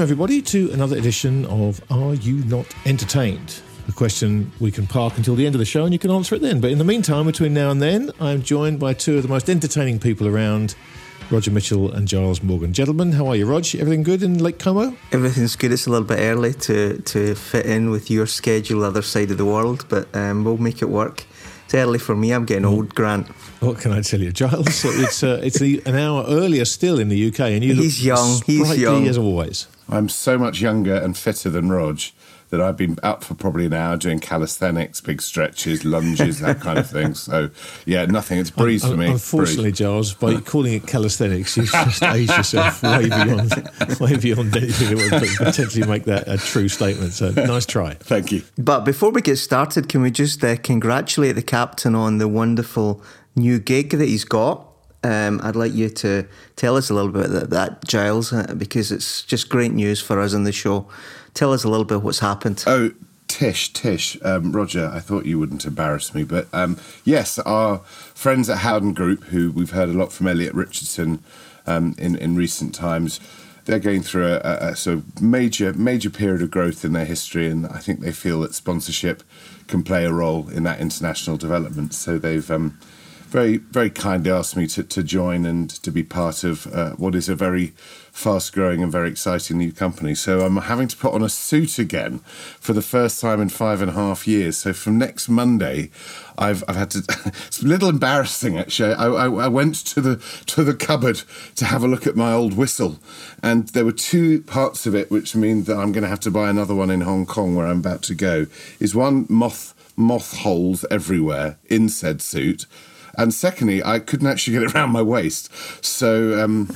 Welcome, everybody, to another edition of Are You Not Entertained? A question we can park until the end of the show and you can answer it then. But in the meantime, between now and then, I'm joined by two of the most entertaining people around. Roger Mitchell and Giles Morgan. Gentlemen, how are you, Rog? Everything good in Lake Como? Everything's good. It's a little bit early to, to fit in with your schedule, other side of the world, but um, we'll make it work. It's early for me. I'm getting old, Grant. What can I tell you, Giles? It's uh, it's an hour earlier still in the UK, and you he's look young. He's young as always. I'm so much younger and fitter than Rog that I've been up for probably an hour doing calisthenics, big stretches, lunges, that kind of thing. So, yeah, nothing. It's breeze for me. Unfortunately, Giles, by calling it calisthenics, you've just aged yourself way beyond, way beyond anything that would potentially make that a true statement. So, nice try. Thank you. But before we get started, can we just uh, congratulate the captain on the wonderful new gig that he's got? Um, I'd like you to tell us a little bit about that, Giles, uh, because it's just great news for us in the show. Tell us a little bit what's happened. Oh, Tish, Tish, um, Roger, I thought you wouldn't embarrass me, but um, yes, our friends at Howden Group, who we've heard a lot from Elliot Richardson um, in, in recent times, they're going through a, a, a, sort of major major period of growth in their history, and I think they feel that sponsorship can play a role in that international development. So they've um, very very kindly asked me to, to join and to be part of uh, what is a very fast growing and very exciting new company. So I'm having to put on a suit again for the first time in five and a half years. So from next Monday, I've I've had to. it's a little embarrassing actually. I, I, I went to the to the cupboard to have a look at my old whistle, and there were two parts of it which mean that I'm going to have to buy another one in Hong Kong where I'm about to go. Is one moth moth holes everywhere in said suit and secondly, I couldn't actually get it around my waist. So, um,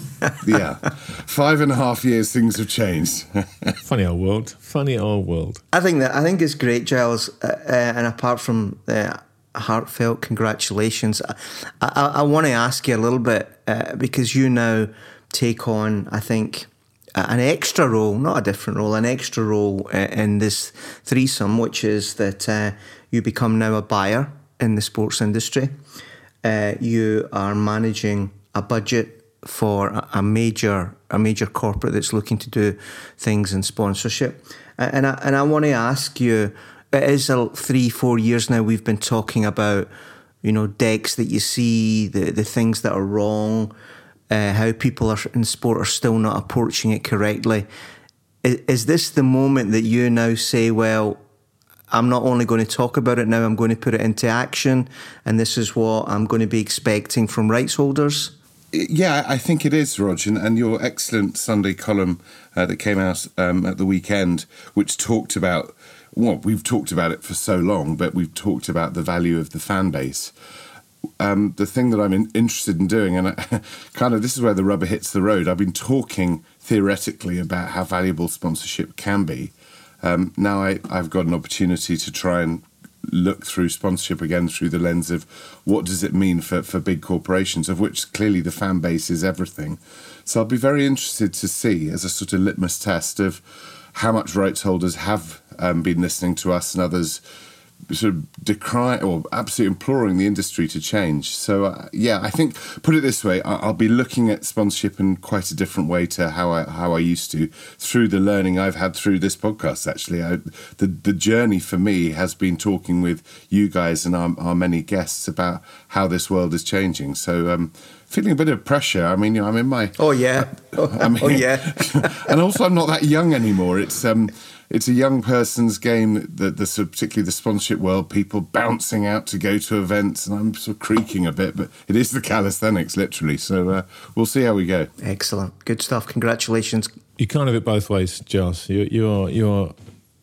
yeah, five and a half years, things have changed. Funny old world. Funny old world. I think that I think it's great, Giles. Uh, uh, and apart from uh, heartfelt congratulations, I, I, I want to ask you a little bit uh, because you now take on, I think an extra role, not a different role, an extra role uh, in this threesome, which is that uh, you become now a buyer in the sports industry uh, you are managing a budget for a major a major corporate that's looking to do things in sponsorship, and I, and I want to ask you. It is a, three four years now. We've been talking about you know decks that you see, the the things that are wrong, uh, how people are in sport are still not approaching it correctly. Is, is this the moment that you now say, well, I'm not only going to talk about it now, I'm going to put it into action. And this is what I'm going to be expecting from rights holders. Yeah, I think it is, Roger. And, and your excellent Sunday column uh, that came out um, at the weekend, which talked about, well, we've talked about it for so long, but we've talked about the value of the fan base. Um, the thing that I'm in, interested in doing, and I, kind of this is where the rubber hits the road. I've been talking theoretically about how valuable sponsorship can be um, now I, I've got an opportunity to try and look through sponsorship again through the lens of what does it mean for, for big corporations, of which clearly the fan base is everything. So I'll be very interested to see as a sort of litmus test of how much rights holders have um, been listening to us and others sort of decrying or absolutely imploring the industry to change. So uh, yeah, I think put it this way, I'll be looking at sponsorship in quite a different way to how I how I used to through the learning I've had through this podcast. Actually, I, the the journey for me has been talking with you guys and our, our many guests about how this world is changing. So. Um, feeling a bit of pressure. I mean, you know, I'm in my. Oh yeah. I mean, oh yeah. and also, I'm not that young anymore. It's um, it's a young person's game. That the particularly the sponsorship world, people bouncing out to go to events, and I'm sort of creaking a bit, but it is the calisthenics, literally. So uh, we'll see how we go. Excellent, good stuff. Congratulations. You can't have it both ways, Joss. You, you're you're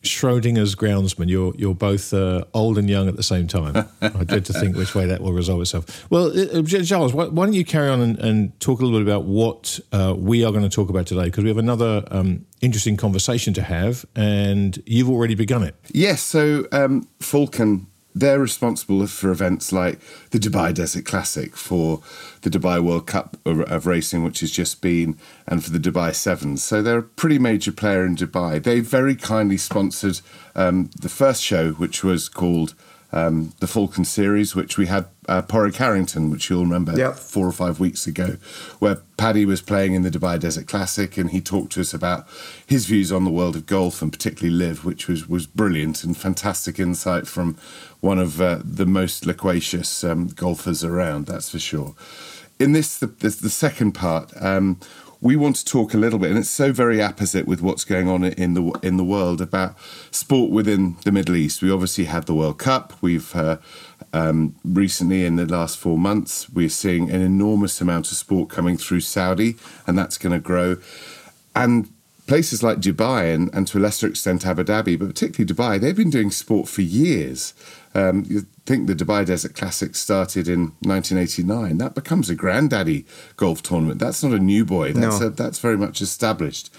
Schrodinger's groundsman. You're you're both uh, old and young at the same time. I dread to think which way that will resolve itself. Well, uh, Giles, why, why, don't you carry on and, and, talk a little bit about what uh, we are going to talk about today? Because we have another um, interesting conversation to have, and you've already begun it. Yes. So um, Falcon they're responsible for events like the Dubai Desert Classic, for the Dubai World Cup of racing, which has just been, and for the Dubai Sevens. So they're a pretty major player in Dubai. They very kindly sponsored um, the first show, which was called um, the Falcon series, which we had uh, Padraig Harrington, which you'll remember yep. four or five weeks ago, where Paddy was playing in the Dubai Desert Classic, and he talked to us about his views on the world of golf and particularly LIV, which was was brilliant and fantastic insight from one of uh, the most loquacious um, golfers around. That's for sure. In this, the, the, the second part. Um, we want to talk a little bit, and it's so very opposite with what's going on in the in the world about sport within the Middle East. We obviously had the World Cup. We've uh, um, recently, in the last four months, we're seeing an enormous amount of sport coming through Saudi, and that's going to grow. And places like Dubai and, and to a lesser extent Abu Dhabi, but particularly Dubai, they've been doing sport for years. Um, you think the Dubai Desert Classic started in 1989. That becomes a granddaddy golf tournament. That's not a new boy. That's no. a, that's very much established.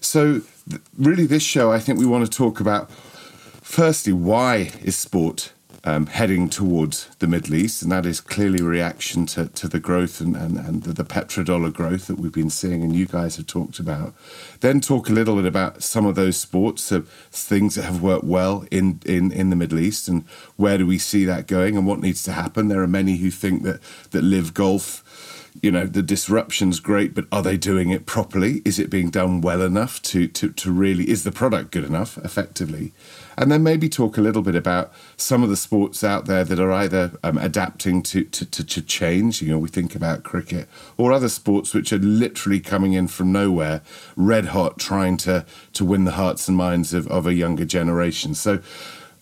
So, th- really, this show, I think we want to talk about. Firstly, why is sport um, heading towards the Middle East, and that is clearly a reaction to, to the growth and, and, and the, the petrodollar growth that we've been seeing, and you guys have talked about. Then talk a little bit about some of those sports, uh, things that have worked well in, in, in the Middle East, and where do we see that going, and what needs to happen. There are many who think that that LIV golf you know the disruption's great but are they doing it properly is it being done well enough to to, to really is the product good enough effectively and then maybe talk a little bit about some of the sports out there that are either um, adapting to, to, to, to, change. You know, we think about cricket or other sports which are literally coming in from nowhere, red hot, trying to, to win the hearts and minds of, of a younger generation. So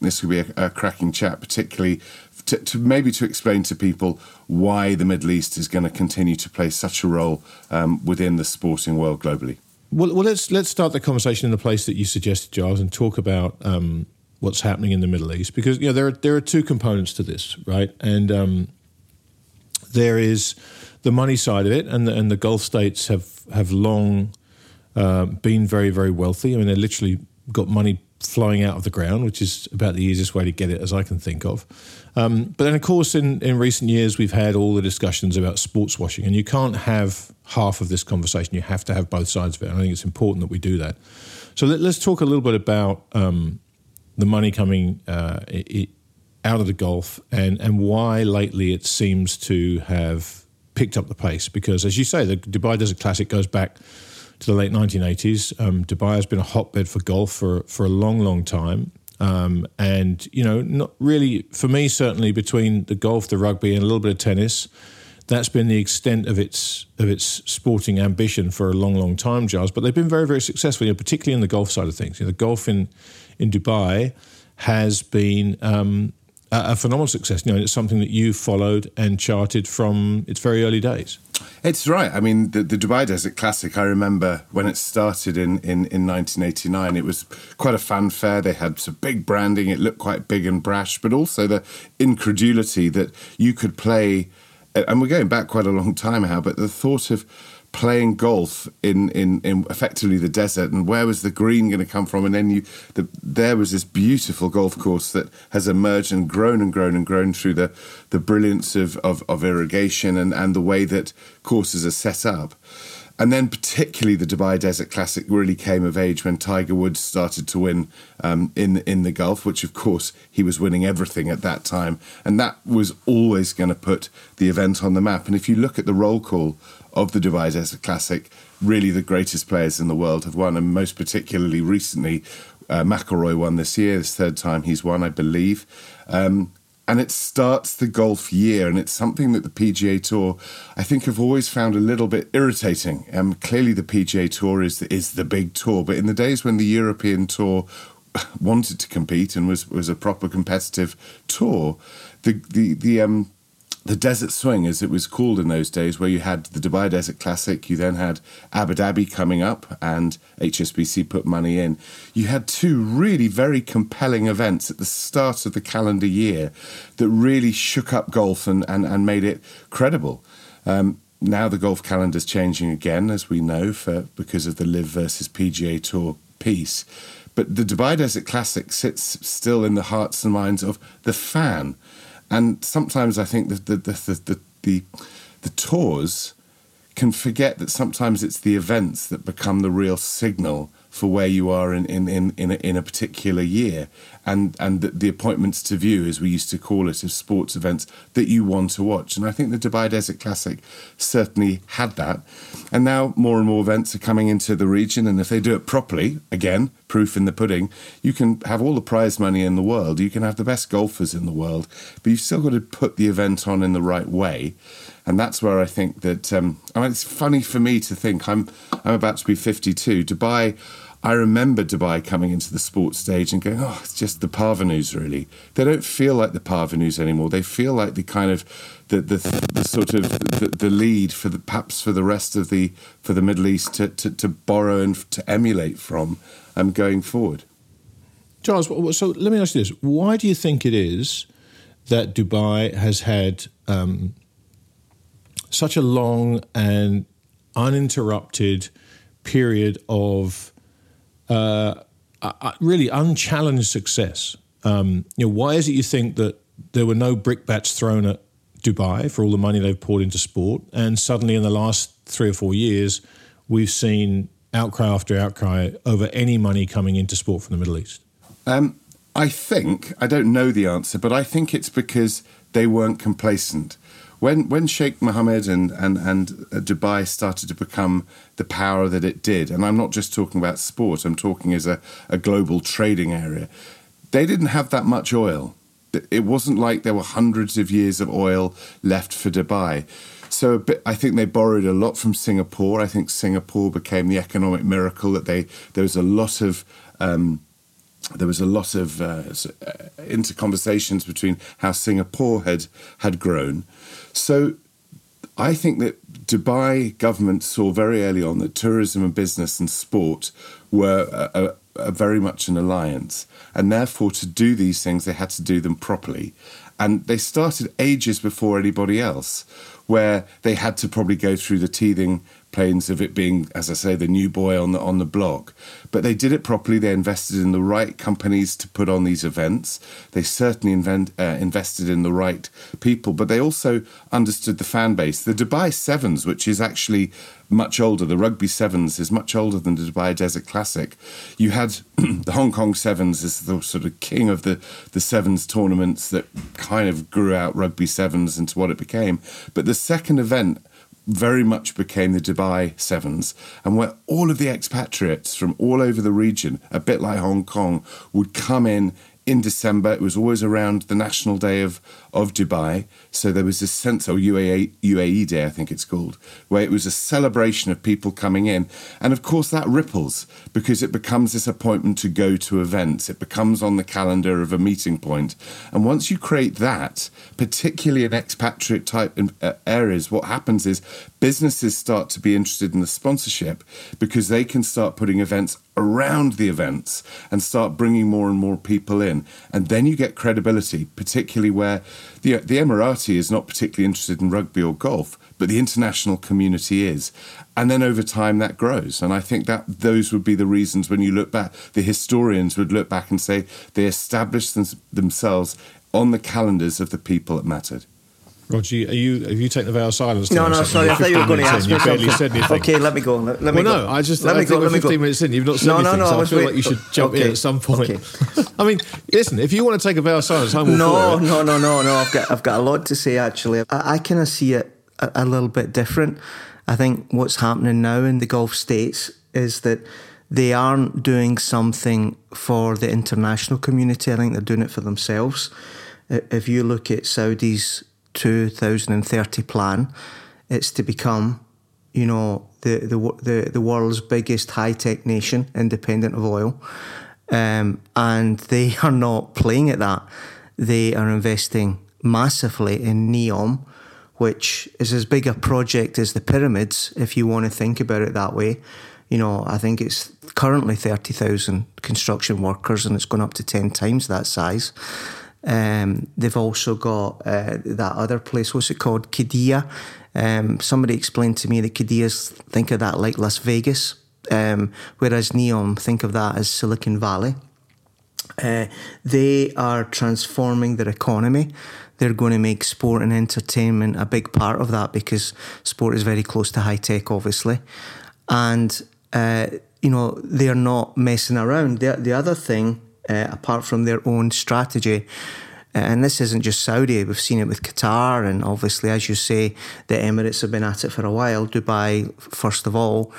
this could be a, a cracking chat, particularly to, to, maybe to explain to people why the Middle East is going to continue to play such a role um, within the sporting world globally. Well, well, let's let's start the conversation in the place that you suggested, Giles, and talk about um, what's happening in the Middle East because you know there are there are two components to this, right? And um, there is the money side of it, and the, and the Gulf states have have long uh, been very very wealthy. I mean, they literally got money flowing out of the ground, which is about the easiest way to get it as I can think of. Um, but then, of course, in, in recent years, we've had all the discussions about sports washing, and you can't have half of this conversation. You have to have both sides of it. And I think it's important that we do that. So let, us talk a little bit about um, the money coming uh, it, out of the Gulf and, and why lately it seems to have picked up the pace. Because, as you say, the Dubai Desert Classic goes back to the late 1980s. Um, Dubai has been a hotbed for golf for, for a long, long time. Um, and, you know, not really, for me, certainly between the golf, the rugby, and a little bit of tennis, that's been the extent of its of its sporting ambition for a long, long time, Giles. But they've been very, very successful, you know, particularly in the golf side of things. You know, the golf in in Dubai has been um, a, phenomenal success. You know, it's something that you followed and charted from its very early days. It's right. I mean, the, the, Dubai Desert Classic, I remember when it started in, in, in 1989, it was quite a fanfare. They had some big branding. It looked quite big and brash, but also the incredulity that you could play. And we're going back quite a long time now, but the thought of playing golf in, in, in effectively the desert and where was the green going to come from? And then you the, there was this beautiful golf course that has emerged and grown and grown and grown through the, the brilliance of, of, of irrigation and, and the way that courses are set up and then particularly the Dubai Desert Classic really came of age when Tiger Woods started to win um, in in the Gulf, which of course he was winning everything at that time, and that was always going to put the event on the map. And if you look at the roll call of the Dubai Desert Classic, really the greatest players in the world have won, and most particularly recently, uh, McIlroy won this year. It's third time he's won, I believe. Um, and it starts the golf year, and it's something that the PGA Tour, I think, have always found a little bit irritating. Um, clearly, the PGA Tour is is the big tour, but in the days when the European Tour wanted to compete and was was a proper competitive tour, the the the um the Desert Swing, as it was called in those days, where you had the Dubai Desert Classic, you then had Abu Dhabi coming up, and HSBC put money in. You had two really very compelling events at the start of the calendar year that really shook up golf and, and, and made it credible. Um, now the golf calendar is changing again, as we know, for because of the LIV versus PGA Tour piece. But the Dubai Desert Classic sits still in the hearts and minds of the fan and sometimes I think that the the, the the, the, the tours can forget that sometimes it's the events that become the real signal for where you are in in in in a, in a particular year, and and the, the, appointments to view, as we used to call it, of sports events that you want to watch. And I think the Dubai Desert Classic certainly had that. And now more and more events are coming into the region, and if they do it properly, again, proof in the pudding, you can have all the prize money in the world, you can have the best golfers in the world, but you've still got to put the event on in the right way and that's where I think that um, I mean, it's funny for me to think I'm I'm about to be 52. Dubai, I remember Dubai coming into the sports stage and going, oh, it's just the parvenus really. They don't feel like the parvenus anymore. They feel like the kind of the the, the sort of the, the, lead for the perhaps for the rest of the for the Middle East to to, to borrow and to emulate from um, going forward. Charles, so let me ask you this: Why do you think it is that Dubai has had um, such a long and uninterrupted period of uh, really unchallenged success. Um, you know, why is it you think that there were no brickbats thrown at Dubai for all the money they've poured into sport, and suddenly in the last three or four years, we've seen outcry after outcry over any money coming into sport from the Middle East? Um, I think I don't know the answer, but I think it's because they weren't complacent when when Sheikh Mohammed and and and uh, Dubai started to become the power that it did, and I'm not just talking about sport. I'm talking as a, a global trading area. They didn't have that much oil. It wasn't like there were hundreds of years of oil left for Dubai. So bit, I think they borrowed a lot from Singapore. I think Singapore became the economic miracle that they. There was a lot of. Um, there was a lot of uh, uh inter conversations between how Singapore had had grown, so I think that Dubai government saw very early on that tourism and business and sport were a, a, a very much an alliance. And therefore, to do these things, they had to do them properly. And they started ages before anybody else, where they had to probably go through the teething planes of it being, as I say, the new boy on the on the block. But they did it properly. They invested in the right companies to put on these events. They certainly invent, uh, invested in the right people, but they also understood the fan base. The Dubai Sevens, which is actually much older, the Rugby Sevens is much older than the Dubai Desert Classic. You had the Hong Kong Sevens as the sort of king of the the Sevens tournaments that kind of grew out Rugby Sevens into what it became. But the second event very much became the Dubai Sevens, and where all of the expatriates from all over the region, a bit like Hong Kong, would come in in December. It was always around the National Day of, of Dubai. So there was this sense, or UAE, UAE Day, I think it's called, where it was a celebration of people coming in. And of course, that ripples because it becomes this appointment to go to events. It becomes on the calendar of a meeting point. And once you create that, particularly in expatriate type uh, areas, what happens is businesses start to be interested in the sponsorship because they can start putting events around the events and start bringing more and more people in. And then you get credibility, particularly where the, the Emirati is not particularly interested in rugby or golf, but the international community is. And then over time that grows. And I think that those would be the reasons when you look back, the historians would look back and say they established them, themselves on the calendars of the people that mattered. Roger, are you have you taken the vow of silence? No, no, sorry. I thought you were going to ask me something. Said anything. Okay, let me go. Let, let me well, go. no, I just let I me go. Let me 15 go. minutes in, you've not said no, anything. No, no, so I, I feel wait. like you should jump okay. in at some point. Okay. I mean, listen, if you want to take a vow of silence, I'm all no, for it. No, no, no, no. I've got I've got a lot to say actually. I, I kind of see it a, a little bit different. I think what's happening now in the Gulf states is that they aren't doing something for the international community. I think they're doing it for themselves. If you look at Saudi's 2030 plan, it's to become, you know, the the the, the world's biggest high tech nation, independent of oil, um, and they are not playing at that. They are investing massively in NEOM, which is as big a project as the pyramids, if you want to think about it that way. You know, I think it's currently 30,000 construction workers and it's gone up to 10 times that size. Um, they've also got uh, that other place, what's it called? Qiddiya. Um, somebody explained to me that Qiddiya's think of that like Las Vegas, um, whereas Neom think of that as Silicon Valley. Uh, they are transforming their economy. They're going to make sport and entertainment a big part of that because sport is very close to high tech, obviously. And, uh, you know, they're not messing around. The, the other thing, uh, apart from their own strategy, uh, and this isn't just Saudi, we've seen it with Qatar, and obviously, as you say, the Emirates have been at it for a while, Dubai, first of all.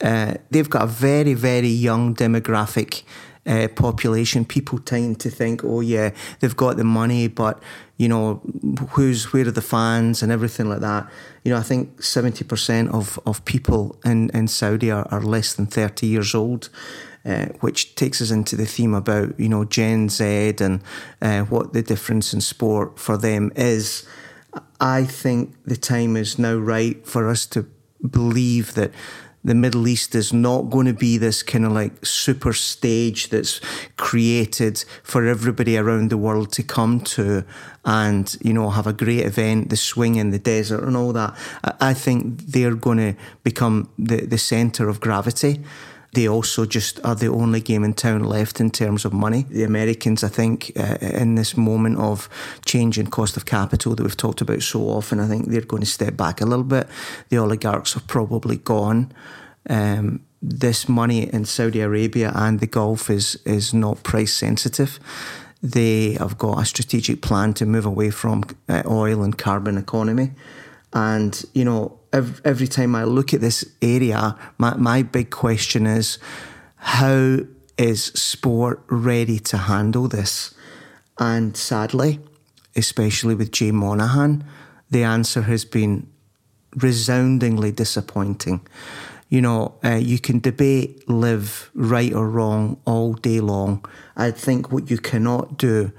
Uh, they've got a very, very young demographic uh, population, people tend to think, oh yeah, they've got the money, but you know, who's where are the fans and everything like that. You know, I think seventy percent of of people in in Saudi are, are less than thirty years old. Uh, which takes us into the theme about you know Gen Z and uh, what the difference in sport for them is. I think the time is now right for us to believe that the Middle East is not going to be this kind of like super stage that's created for everybody around the world to come to and, you know, have a great event, the swing in the desert and all that. I think they're going to become the, the centre of gravity. They also just are the only game in town left in terms of money. The Americans, I think, uh, in this moment of change in cost of capital that we've talked about so often, I think they're going to step back a little bit. The oligarchs are probably gone. Um, this money in Saudi Arabia and the Gulf is is not price sensitive. They have got a strategic plan to move away from uh, oil and carbon economy. And, you know, every, every time I look at this area, my, my big question is how is sport ready to handle this? And sadly, especially with Jay Monahan, the answer has been resoundingly disappointing. You know, uh, you can debate LIV right or wrong all day long. I think what you cannot do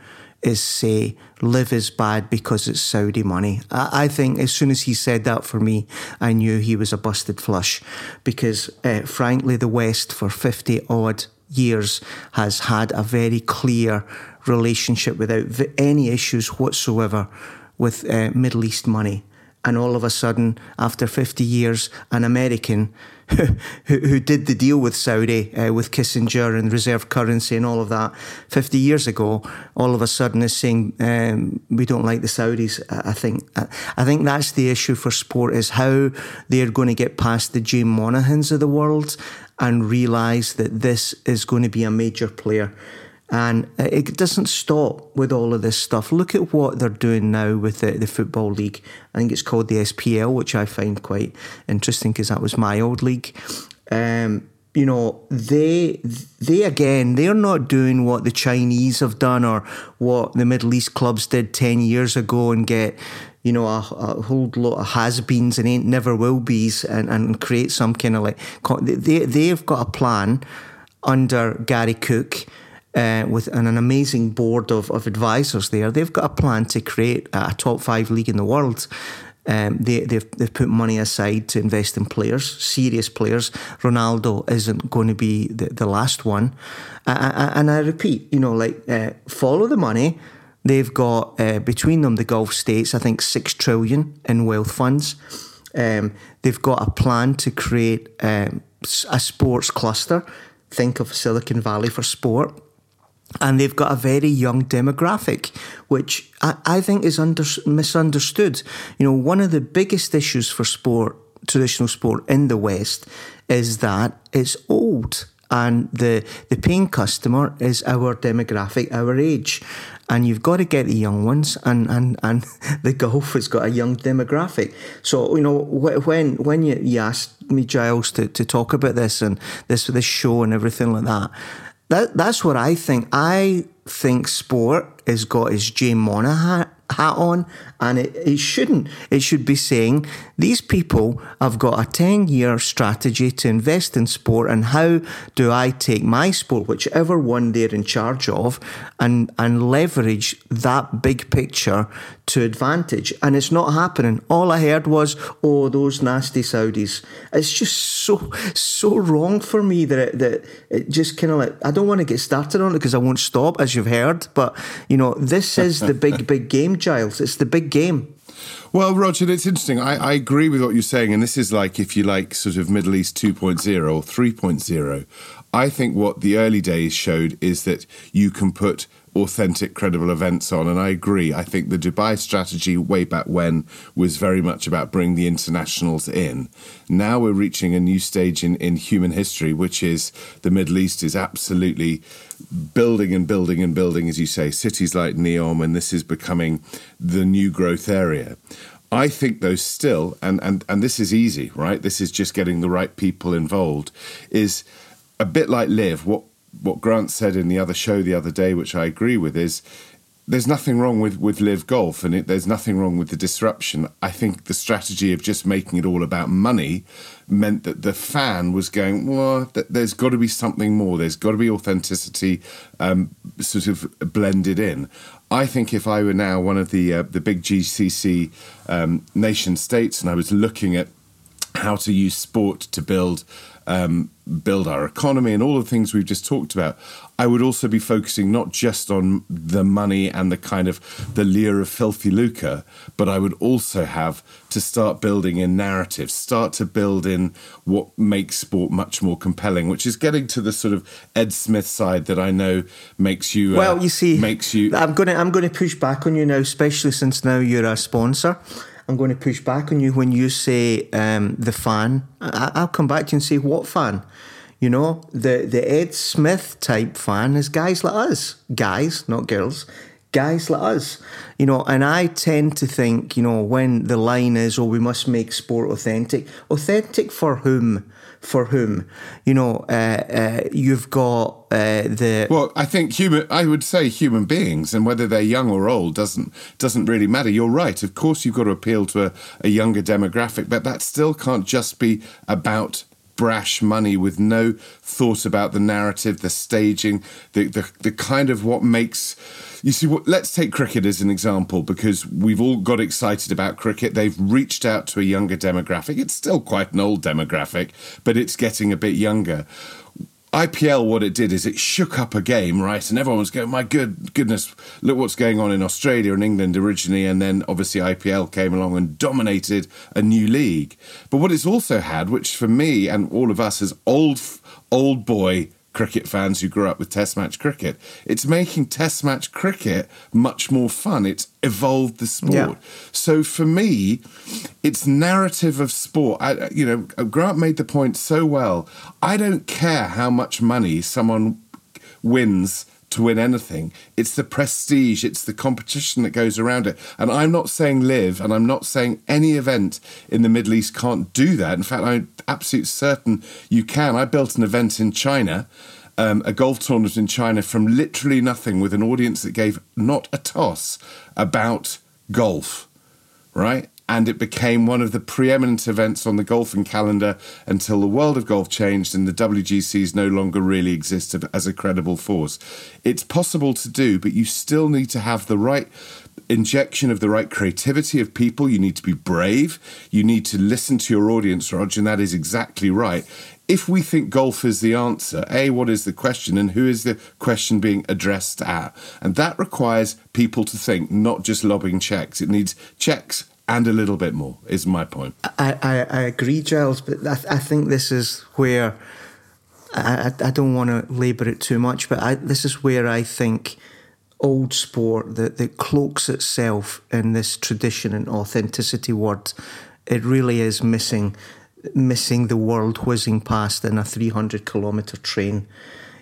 is say LIV is bad because it's Saudi money. I, I, think as soon as he said that for me, I knew he was a busted flush because, uh, frankly, the West for 50 odd years has had a very clear relationship without any issues whatsoever with uh, Middle East money and all of a sudden, after 50 years, an American who, who did the deal with Saudi, uh, with Kissinger and reserve currency and all of that 50 years ago, all of a sudden is saying, um, we don't like the Saudis. I think, I think that's the issue for sport is how they're going to get past the Jim Monahans of the world and realise that this is going to be a major player. And it doesn't stop with all of this stuff. Look at what they're doing now with the, the Football League. I think it's called the SPL, which I find quite interesting because that was my old league. Um, you know, they they again, they're not doing what the Chinese have done or what the Middle East clubs did ten years ago and get you know, a, a whole lot of has-beens and ain't never will be's and, and create some kind of like they they've got a plan under Gary Cook uh, with an, an, amazing board of, of advisors there. They've got a plan to create a top five league in the world. Um, they, they've, they've put money aside to invest in players, serious players. Ronaldo isn't going to be the, the last one. And I repeat, you know, like uh, follow the money. They've got uh, between them the Gulf states, I think six trillion in wealth funds. Um, they've got a plan to create um, a sports cluster. Think of Silicon Valley for sport and they've got a very young demographic, which I, I think is under, misunderstood. You know, one of the biggest issues for sport, traditional sport in the West, is that it's old and the the paying customer is our demographic, our age, and you've got to get the young ones, and and and the golf has got a young demographic. So you know when when you, you asked me Giles to, to talk about this and this this show and everything like that, that that's what I think. I think sport has got his Jay Monahan hat on, and it, it shouldn't. It should be saying these people have got a 10 year strategy to invest in sport, and how do I take my sport, whichever one they're in charge of, and, and leverage that big picture to advantage? And it's not happening. All I heard was, oh, those nasty Saudis. It's just so, so wrong for me that it, that it just kind of like, I don't want to get started on it because I won't stop, as you've heard, but, you know, this is the big, big game Giles. It's the big game. Well, Roger, it's interesting. I, I, agree with what you're saying. And this is like, if you like, sort of Middle East 2.0 or 3.0. I think what the early days showed is that you can put authentic, credible events on. And I agree. I think the Dubai strategy way back when was very much about bringing the internationals in. Now we're reaching a new stage in, in human history, which is the Middle East is absolutely building and building and building, as you say, cities like Neom, and this is becoming the new growth area. I think though still, and, and, and this is easy, right? This is just getting the right people involved, is a bit like LIV. what what Grant said in the other show the other day, which I agree with, is there's nothing wrong with, with LIV golf and it, there's nothing wrong with the disruption. I think the strategy of just making it all about money meant that the fan was going, well, th- there's got to be something more. There's got to be authenticity um, sort of blended in. I think if I were now one of the uh, the big GCC um, nation states and I was looking at how to use sport to build um, build our economy and all the things we've just talked about, I would also be focusing not just on the money and the kind of the lure of filthy lucre, but I would also have to start building in narratives, start to build in what makes sport much more compelling, which is getting to the sort of Ed Smith side that I know makes you. Uh, well, you see, makes you. I'm gonna I'm gonna push back on you now, especially since now you're a sponsor. I'm going to push back on you when you say um, the fan. I, will come back to you and say what fan. You know, the the Ed Smith type fan is guys like us, guys, not girls, guys like us. You know, and I tend to think, you know, when the line is, "Oh, we must make sport authentic," authentic for whom? For whom you know uh, uh, you've got uh, the well i think human i would say human beings and whether they're young or old doesn't doesn't really matter you're right of course you've got to appeal to a, a younger demographic but that still can't just be about brash money with no thought about the narrative, the staging, the, the, the kind of what makes. You see, let's take cricket as an example because we've all got excited about cricket. They've reached out to a younger demographic. It's still quite an old demographic, but it's getting a bit younger. IPL, what it did is it shook up a game, right? And everyone was going, my good goodness, look what's going on in Australia and England originally. And then obviously IPL came along and dominated a new league. But what it's also had, which for me and all of us as old, old boy cricket fans who grew up with Test match cricket. It's making Test match cricket much more fun. It's evolved the sport. Yeah. So for me, it's narrative of sport. I, you know, Grant made the point so well. I don't care how much money someone wins to win anything. It's the prestige, it's the competition that goes around it. And I'm not saying LIV, and I'm not saying any event in the Middle East can't do that. In fact, I'm absolutely certain you can. I built an event in China. Um, a golf tournament in China from literally nothing with an audience that gave not a toss about golf, right? And it became one of the preeminent events on the golfing calendar until the world of golf changed and the WGCs no longer really existed as a credible force. It's possible to do, but you still need to have the right injection of the right creativity of people. You need to be brave. You need to listen to your audience, Roger, and that is exactly right. If we think golf is the answer, A, what is the question and who is the question being addressed at? And that requires people to think, not just lobbing checks. It needs checks and a little bit more is my point. I, I, I agree, Giles, but I, I think this is where I, I don't want to labour it too much, but I, this is where I think old sport that, that cloaks itself in this tradition and authenticity word, it really is missing missing the world whizzing past in a 300 kilometre train.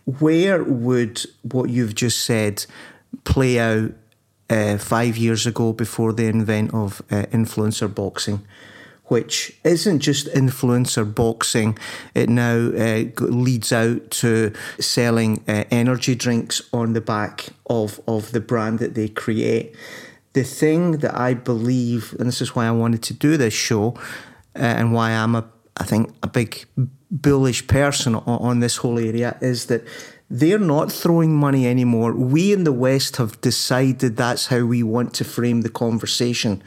Where would what you've just said play out uh, five years ago before the invent of uh, influencer boxing, which isn't just influencer boxing. It now uh, leads out to selling uh, energy drinks on the back of, of the brand that they create. The thing that I believe, and this is why I wanted to do this show, uh, and why I'm a, I think, a big bullish person on, on this whole area, is that they're not throwing money anymore. We in the West have decided that's how we want to frame the conversation.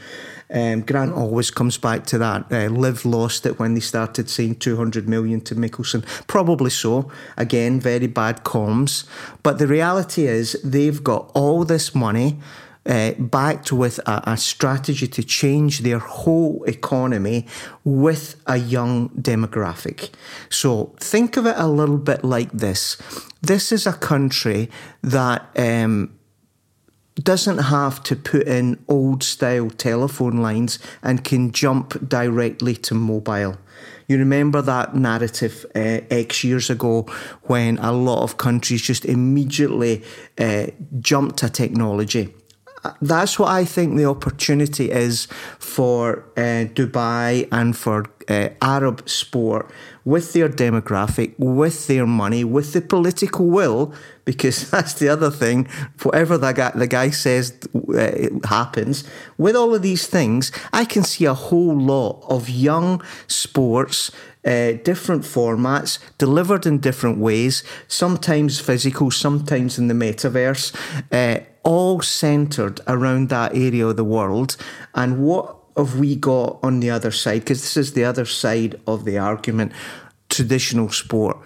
Um, Grant always comes back to that. Uh, LIV lost it when they started saying 200 million to Mickelson. Probably so. Again, very bad comms. But the reality is, they've got all this money. Uh, backed with a, a, strategy to change their whole economy with a young demographic. So think of it a little bit like this. This is a country that um, doesn't have to put in old style telephone lines and can jump directly to mobile. You remember that narrative uh, X years ago when a lot of countries just immediately uh, jumped to technology that's what I think the opportunity is for uh, Dubai and for uh, Arab sport with their demographic, with their money, with the political will, because that's the other thing. Whatever the guy, the guy says uh, happens, with all of these things, I can see a whole lot of young sports. Uh, different formats delivered in different ways, sometimes physical, sometimes in the metaverse, uh, all centered around that area of the world. And what have we got on the other side? Because this is the other side of the argument traditional sport.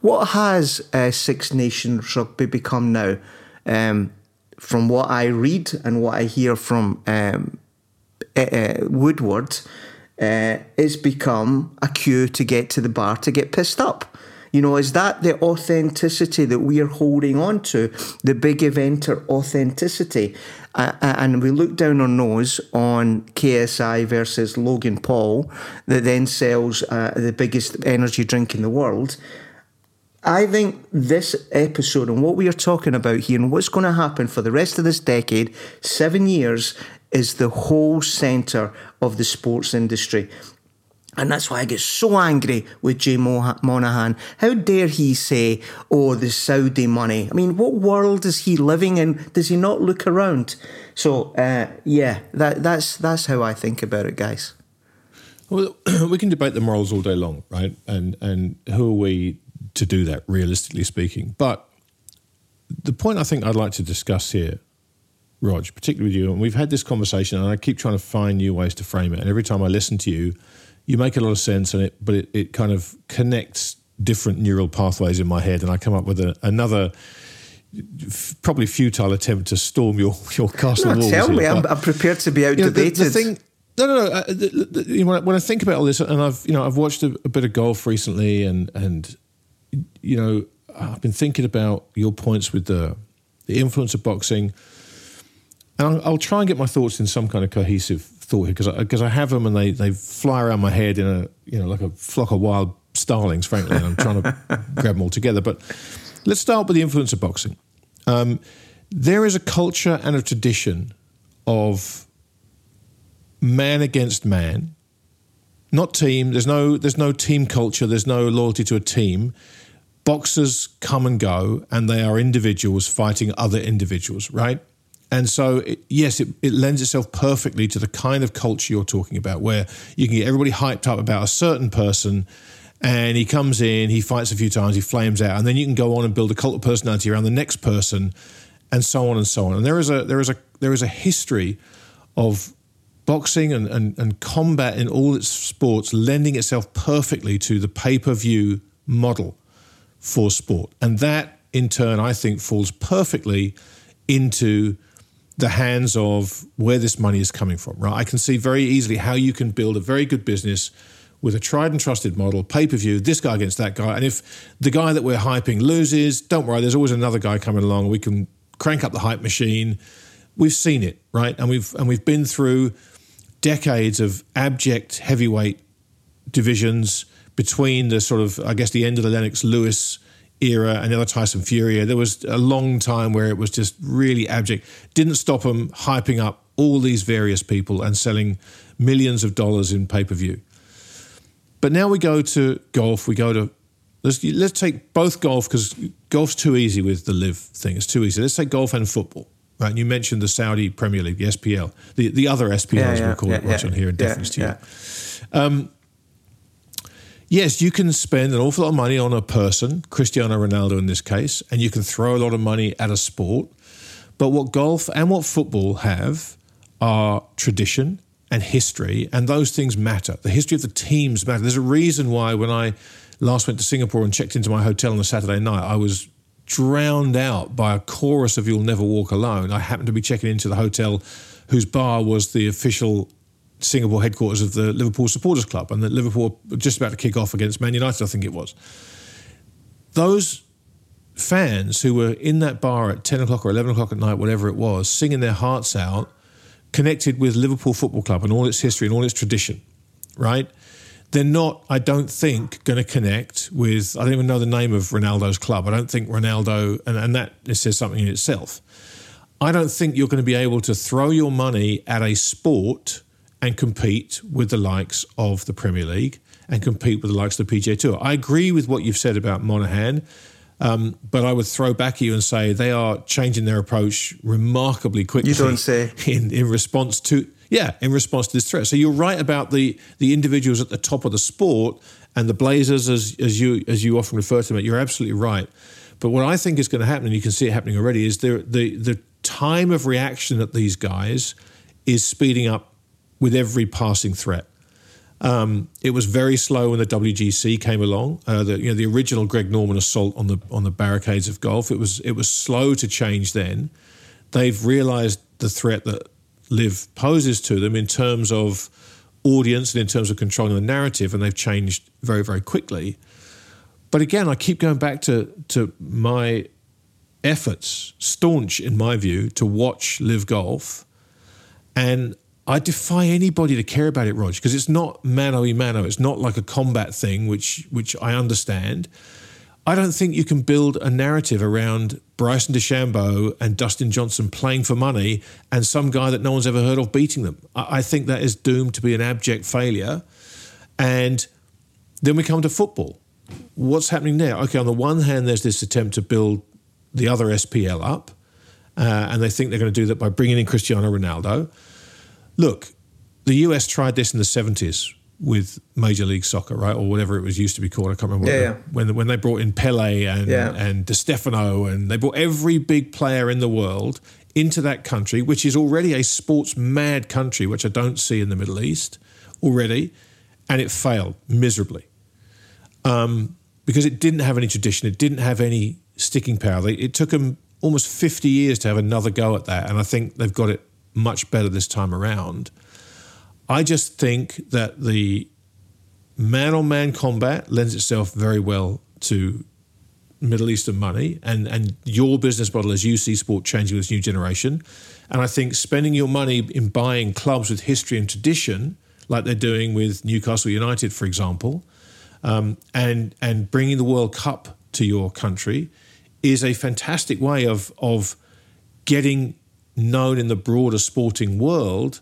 What has uh, Six Nations rugby become now? Um, from what I read and what I hear from um, uh, Woodward, uh, it's become a cue to get to the bar to get pissed up. You know, is that the authenticity that we are holding on to, the big eventer authenticity? Uh, and we look down our nose on KSI versus Logan Paul, that then sells uh, the biggest energy drink in the world. I think this episode and what we are talking about here and what's going to happen for the rest of this decade, seven years, is the whole centre of the sports industry. And that's why I get so angry with Jay Monahan. How dare he say, oh, the Saudi money? I mean, what world is he living in? Does he not look around? So, uh, yeah, that, that's, that's how I think about it, guys. Well, we can debate the morals all day long, right? And, and who are we to do that, realistically speaking? But the point I think I'd like to discuss here, Rog, particularly with you, and we've had this conversation, and I keep trying to find new ways to frame it. And every time I listen to you, you make a lot of sense and it, but it, it kind of connects different neural pathways in my head, and I come up with a, another f- probably futile attempt to storm your your castle no, walls. Tell me, I'm, I'm, prepared to be outdebated. You know, the, the thing, no, no, no. Uh, the, the, you know, when, I, when, I, think about all this, and I've you know I've watched a, a bit of golf recently, and and you know I've been thinking about your points with the the influencer boxing, and I'll, I'll try and get my thoughts in some kind of cohesive thought here because because I, I, have them and they they fly around my head in a you know like a flock of wild starlings, frankly, and I'm trying to grab them all together. But let's start with the influencer boxing. Um, there is a culture and a tradition of man against man, not team. There's no there's no team culture. There's no loyalty to a team. Boxers come and go, and they are individuals fighting other individuals, right? And so, it, yes, it, it, lends itself perfectly to the kind of culture you're talking about, where you can get everybody hyped up about a certain person, and he comes in, he fights a few times, he flames out, and then you can go on and build a cult of personality around the next person, and so on and so on. And there is a there is a there is a history of boxing and, and, and combat in all its sports lending itself perfectly to the pay per view model for sport, and that in turn, I think, falls perfectly into the hands of where this money is coming from, right? I can see very easily how you can build a very good business with a tried and trusted model, pay per view, this guy against that guy. And if the guy that we're hyping loses, don't worry, there's always another guy coming along. We can crank up the hype machine. We've seen it, right? And we've and we've been through decades of abject heavyweight divisions between the sort of, I guess, the end of the Lennox Lewis era and the other Tyson Fury. There was a long time where it was just really abject. Didn't stop them hyping up all these various people and selling millions of dollars in pay per view. But now we go to golf. We go to let's let's take both golf because golf's too easy with the LIV thing. It's too easy. Let's take golf and football. Right, and you mentioned the Saudi Premier League, the SPL, the, the other SPL, yeah, as yeah, we call yeah, it, right on here in deference to you. Um, yes, you can spend an awful lot of money on a person, Cristiano Ronaldo in this case, and you can throw a lot of money at a sport. But what golf and what football have are tradition and history, and those things matter. The history of the teams matter. There's a reason why when I last went to Singapore and checked into my hotel on a Saturday night, I was drowned out by a chorus of You'll Never Walk Alone. I happened to be checking into the hotel whose bar was the official Singapore headquarters of the Liverpool Supporters Club, and that Liverpool just about to kick off against Man United, I think it was. Those fans who were in that bar at 10 o'clock or 11 o'clock at night, whatever it was, singing their hearts out, connected with Liverpool Football Club and all its history and all its tradition, right? they're not, I don't think, going to connect with. I don't even know the name of Ronaldo's club. I don't think Ronaldo, and, and that says something in itself. I don't think you're going to be able to throw your money at a sport and compete with the likes of the Premier League and compete with the likes of the PGA Tour. I agree with what you've said about Monahan, um, but I would throw back at you and say they are changing their approach remarkably quickly. You don't say. In, in response to yeah, in response to this threat. So you're right about the the individuals at the top of the sport and the Blazers, as as you as you often refer to them. You're absolutely right. But what I think is going to happen, and you can see it happening already, is the the the time of reaction at these guys is speeding up with every passing threat. Um, it was very slow when the WGC came along. Uh, the you know the original Greg Norman assault on the on the barricades of golf. It was it was slow to change. Then they've realised the threat that LIV poses to them in terms of audience and in terms of controlling the narrative, and they've changed very, very quickly. But again, I keep going back to, to my efforts, staunch in my view, to watch LIV golf. And I defy anybody to care about it, Rog, because it's not mano a mano. It's not like a combat thing, which which I understand. I don't think you can build a narrative around Bryson DeChambeau and Dustin Johnson playing for money and some guy that no one's ever heard of beating them. I think that is doomed to be an abject failure. And then we come to football. What's happening there? Okay, on the one hand, there's this attempt to build the other SPL up, uh, and they think they're going to do that by bringing in Cristiano Ronaldo. Look, the US tried this in the 70s with Major League Soccer, right, or whatever it was used to be called. I can't remember. Yeah, yeah. when when they brought in Pele and yeah. and De Stefano, and they brought every big player in the world into that country, which is already a sports mad country, which I don't see in the Middle East already, and it failed miserably um, because it didn't have any tradition, it didn't have any sticking power. They, it took them almost fifty years to have another go at that, and I think they've got it much better this time around. I just think that the man on man combat lends itself very well to Middle Eastern money and, and your business model as you see sport changing with this new generation. And I think spending your money in buying clubs with history and tradition, like they're doing with Newcastle United, for example, um, and and bringing the World Cup to your country, is a fantastic way of of getting known in the broader sporting world.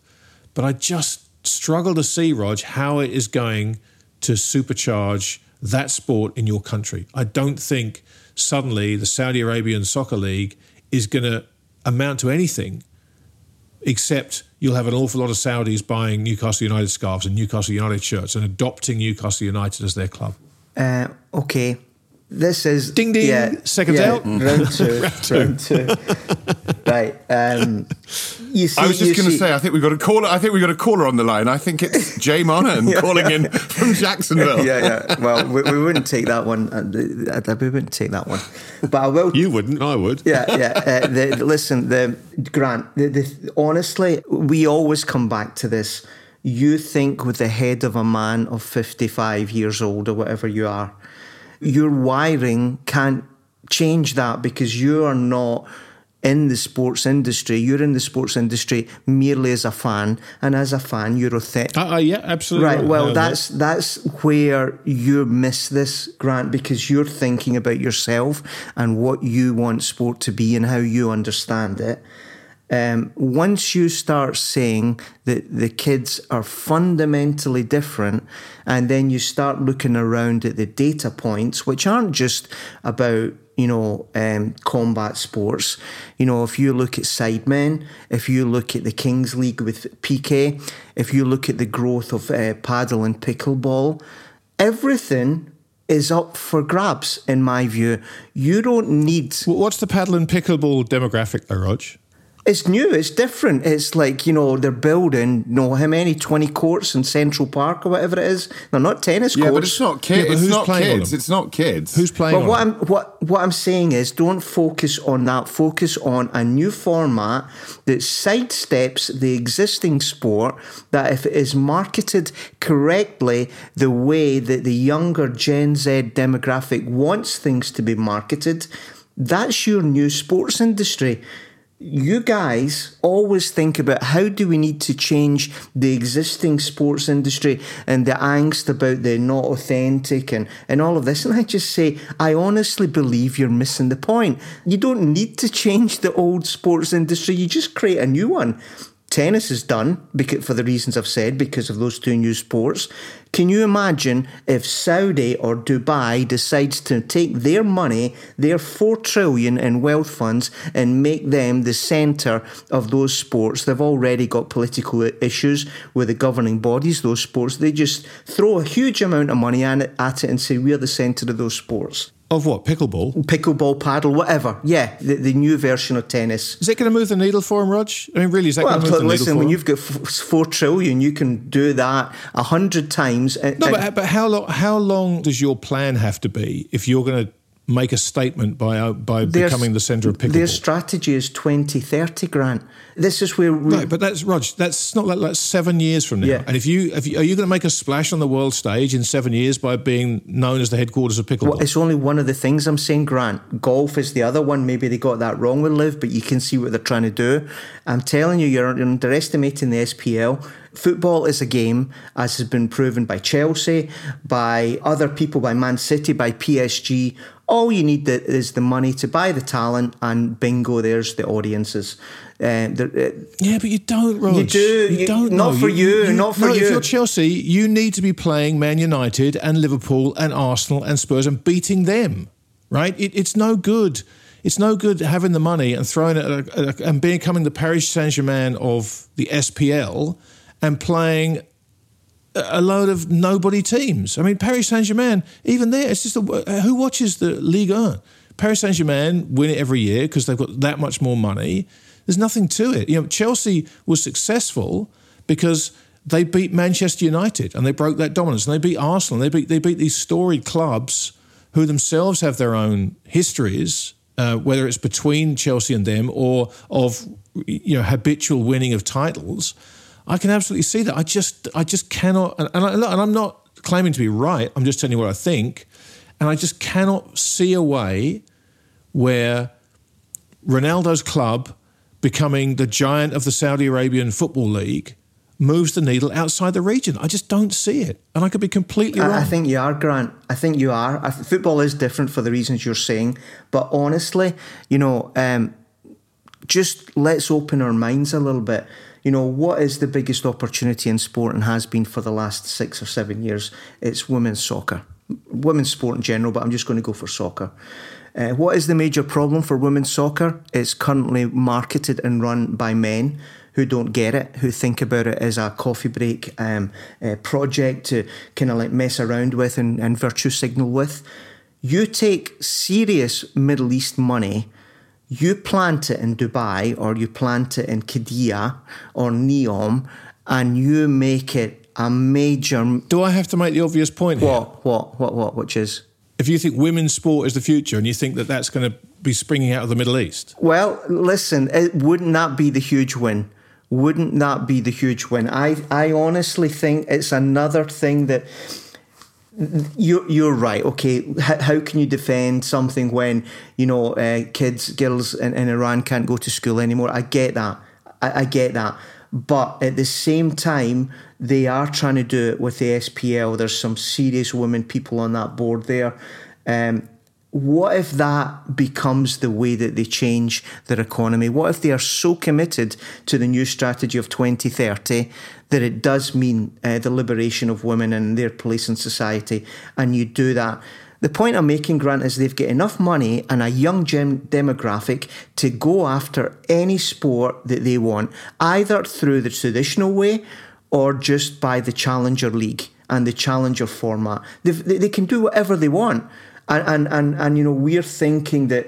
But I just struggle to see, Rog, how it is going to supercharge that sport in your country. I don't think suddenly the Saudi Arabian Soccer League is going to amount to anything except you'll have an awful lot of Saudis buying Newcastle United scarves and Newcastle United shirts and adopting Newcastle United as their club. Uh, okay, this is ding ding. Yeah, seconds yeah, out. Round two. round two. round two. right. Um, you see, I was just going to say. I think we've got a caller. I think we've got a caller on the line. I think it's Jay Monahan yeah, calling in from Jacksonville. yeah, yeah. Well, we, we, wouldn't take that one. Uh, we wouldn't take that one. But I will. You wouldn't. I would. Yeah, yeah. Uh, the, listen, the Grant. The, the, honestly, we always come back to this. You think with the head of a man of fifty-five years old or whatever you are your wiring can't change that because you are not in the sports industry. You're in the sports industry merely as a fan, and as a fan, you're authentic. Uh, uh, yeah, absolutely. Right. Well, that's that's where you miss this, Grant, because you're thinking about yourself and what you want sport to be and how you understand it. Um, once you start saying that the kids are fundamentally different, and then you start looking around at the data points, which aren't just about you know, um, combat sports. You know, if you look at Sidemen, if you look at the Kings League with Piqué, if you look at the growth of uh, padel and pickleball, everything is up for grabs, in my view. You don't need. What's the padel and pickleball demographic, though, Rog? It's new, it's different. It's like, you know, they're building, you know, how many, 20 courts in Central Park or whatever it is. They're not tennis yeah, courts. but it's not kids. Yeah, it's who's not playing kids. It's not kids. Who's playing But what I'm what what I'm saying is don't focus on that. Focus on a new format that sidesteps the existing sport that if it is marketed correctly the way that the younger Gen Z demographic wants things to be marketed, that's your new sports industry you guys always think about how do we need to change the existing sports industry and the angst about the not authentic and, and all of this. And I just say, I honestly believe you're missing the point. You don't need to change the old sports industry, you just create a new one. Tennis is done because, for the reasons I've said because of those two new sports. Can you imagine if Saudi or Dubai decides to take their money, their 4 trillion in wealth funds and make them the center of those sports? They've already got political issues with the governing bodies, those sports. They just throw a huge amount of money at it and say we're the center of those sports. Of what? Pickleball? Pickleball, padel, whatever. Yeah, the, the new version of tennis. Is it going to move the needle for him, Rog? I mean, really, is that well, going to move the listen, needle for when you've got f- four trillion, you can do that a hundred times. And, No, but, but how long? How long does your plan have to be if you're going to make a statement by uh, by their- becoming the centre of pickleball. Their strategy is 2030, Grant. This is where we, Right, but that's Rog. That's not like, seven years from now. Yeah. And if you, if you are you going to make a splash on the world stage in seven years by being known as the headquarters of pickleball? Well, it's only one of the things I'm saying, Grant. Golf is the other one. Maybe they got that wrong with LIV, but you can see what they're trying to do. I'm telling you, you're underestimating the SPL. Football is a game, as has been proven by Chelsea, by other people, by Man City, by PSG. All you need is the money to buy the talent, and bingo, there's the audiences. Uh, uh, Yeah, but you don't, Rog. You do. You- don't. not for you, not for no, you. If you're Chelsea, you need to be playing Man United and Liverpool and Arsenal and Spurs and beating them. Right? It, it's no good. It's no good having the money and throwing it at a, at a, and becoming the Paris Saint Germain of the SPL and playing a load of nobody teams. I mean, Paris Saint Germain, even there, it's just a, who watches the Ligue 1? Paris Saint Germain win it every year because they've got that much more money. There's nothing to it. You know, Chelsea was successful because they beat Manchester United and they broke that dominance. And they beat Arsenal. And they beat they beat these storied clubs who themselves have their own histories, uh, whether it's between Chelsea and them or of you know habitual winning of titles. I can absolutely see that. I just, I just cannot, and, and, I, and I'm not claiming to be right. I'm just telling you what I think, and I just cannot see a way where Ronaldo's club becoming the giant of the Saudi Arabian Football League moves the needle outside the region. I just don't see it, and I could be completely wrong. I, I think you are, Grant. I think you are. I, football is different for the reasons you're saying, but honestly, you know, um, just let's open our minds a little bit. You know, what is the biggest opportunity in sport and has been for the last six or seven years? It's women's soccer, women's sport in general, but I'm just going to go for soccer. Uh, what is the major problem for women's soccer? It's currently marketed and run by men who don't get it, who think about it as a coffee break um, uh, project to kind of like mess around with and, and virtue signal with. You take serious Middle East money, you plant it in Dubai or you plant it in Qiddiya or Neom, and you make it a major. Do I have to make the obvious point here? What, what, what, what, which is? If you think women's sport is the future and you think that that's going to be springing out of the Middle East, Well, listen, it, wouldn't that be the huge win? Wouldn't that be the huge win? I, I honestly think it's another thing that you're, you're right. Okay, how, how can you defend something when you know uh, kids, girls in, in Iran can't go to school anymore? I get that. I, I get that. But at the same time, they are trying to do it with the SPL. There's some serious women people on that board there. Um, what if that becomes the way that they change their economy? What if they are so committed to the new strategy of 2030 that it does mean uh, the liberation of women and their place in society, and you do that? The point I'm making, Grant, is they've got enough money and a young gem demographic to go after any sport that they want, either through the traditional way or just by the Challenger League and the Challenger format. They've, they they can do whatever they want. And, and, and, and, you know, we're thinking that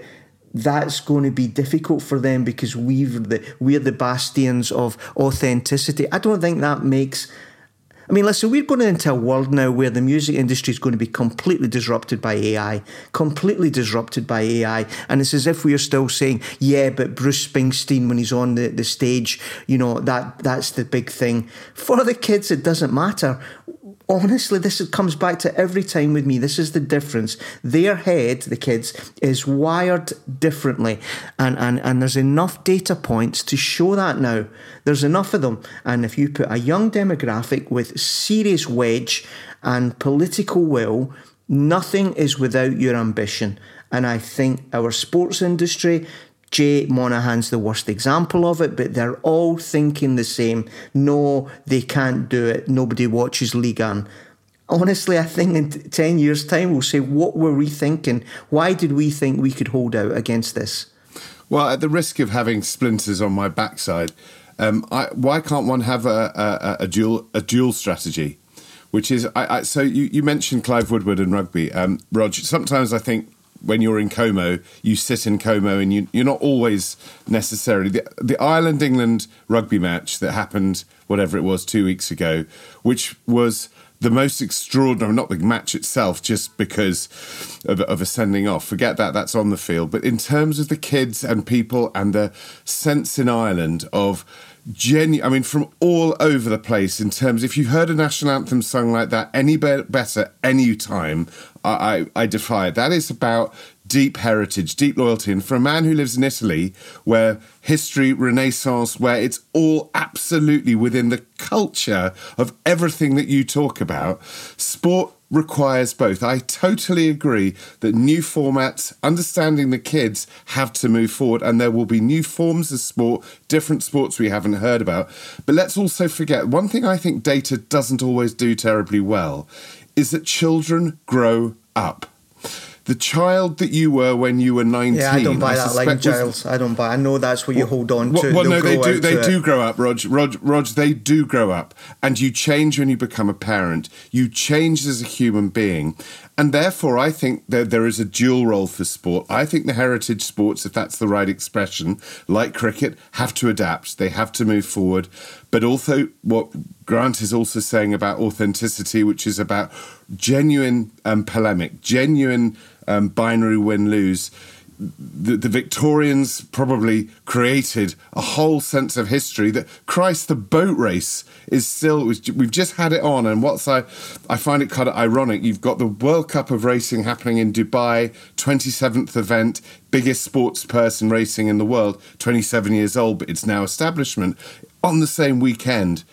that's going to be difficult for them because we're the, we're the bastions of authenticity. I don't think that makes I mean, listen, we're going into a world now where the music industry is going to be completely disrupted by AI, completely disrupted by AI. And it's as if we are still saying, yeah, but Bruce Springsteen, when he's on the, the stage, you know, that that's the big thing. For the kids, it doesn't matter honestly, this comes back to every time with me. This is the difference. Their head, the kids, is wired differently. And, and, and there's enough data points to show that now. There's enough of them. And if you put a young demographic with serious wedge and political will, nothing is without your ambition. And I think our sports industry Jay Monahan's the worst example of it, but they're all thinking the same. No, they can't do it. Nobody watches Ligue 1. Honestly, I think in 10 years' time, we'll say, what were we thinking? Why did we think we could hold out against this? Well, at the risk of having splinters on my backside, um, I, why can't one have a, a, a, dual a dual strategy? Which is, I, I, so you, you mentioned Clive Woodward and rugby, um, Roger. Sometimes I think when you're in Como, you sit in Como, and you, you're not always necessarily the, the Ireland England rugby match that happened, whatever it was, two weeks ago, which was the most extraordinary, not the match itself, just because of, of, a sending off. Forget that, that's on the field. But in terms of the kids and people and the sense in Ireland of genuine, I mean, from all over the place in terms, if you heard a national anthem sung like that any be- better any time, I, I, I defy it. That is about deep heritage, deep loyalty. And for a man who lives in Italy, where history, Renaissance, where it's all absolutely within the culture of everything that you talk about, sport requires both. I totally agree that new formats, understanding the kids, have to move forward, and there will be new forms of sport, different sports we haven't heard about. But let's also forget one thing I think data doesn't always do terribly well is that children grow up the child that you were when you were 19. Yeah, I don't buy I that like Giles. I don't buy I know that's what you hold on to. Well, no, they do they do grow up, Rog. Rog, Rog, they do grow up. And you change when you become a parent. You change as a human being. And therefore, I think that there is a dual role for sport. I think the heritage sports, if that's the right expression, like cricket, have to adapt. They have to move forward. But also, what Grant is also saying about authenticity, which is about genuine um, polemic, genuine um, binary win lose. The, the, Victorians probably created a whole sense of history that Christ, the boat race is still. We've just had it on, and what's I, I find it kind of ironic. You've got the World Cup of racing happening in Dubai, 27th event, biggest sports person racing in the world, 27 years old, but it's now establishment. On the same weekend,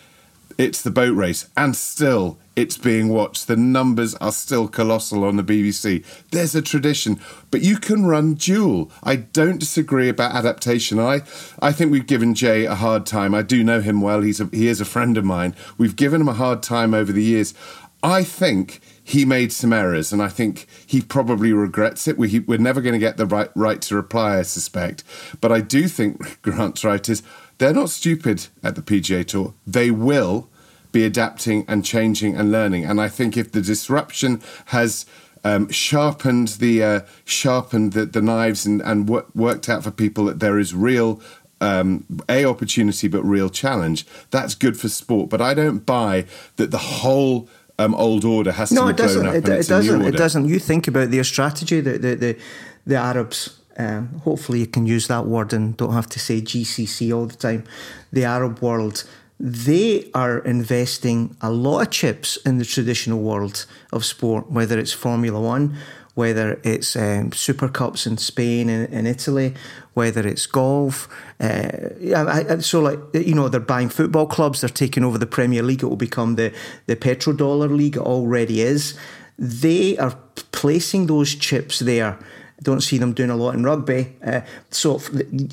it's the boat race, and still it's being watched. The numbers are still colossal on the BBC. There's a tradition, but you can run dual. I don't disagree about adaptation. I, I think we've given Jay a hard time. I do know him well. He's a, he is a friend of mine. We've given him a hard time over the years. I think he made some errors, and I think he probably regrets it. We, are never going to get the right right to reply, I suspect. But I do think Grant's right is they're not stupid at the PGA Tour. They will be adapting and changing and learning. And I think if the disruption has um, sharpened the uh, sharpened the, the knives and, and worked out for people that there is real um, a opportunity but real challenge, that's good for sport. But I don't buy that the whole um, old order has no, to be blown up. It, it doesn't. It doesn't. You think about their strategy. The the the, the Arabs. Um, hopefully, you can use that word and don't have to say GCC all the time. The Arab world they are investing a lot of chips in the traditional world of sport, whether it's Formula One, whether it's um, Super Cups in Spain and in Italy, whether it's golf. Uh, I, so, like, you know, they're buying football clubs, they're taking over the Premier League, it will become the, the petrodollar league, it already is. They are placing those chips there. Don't see them doing a lot in rugby. Uh, so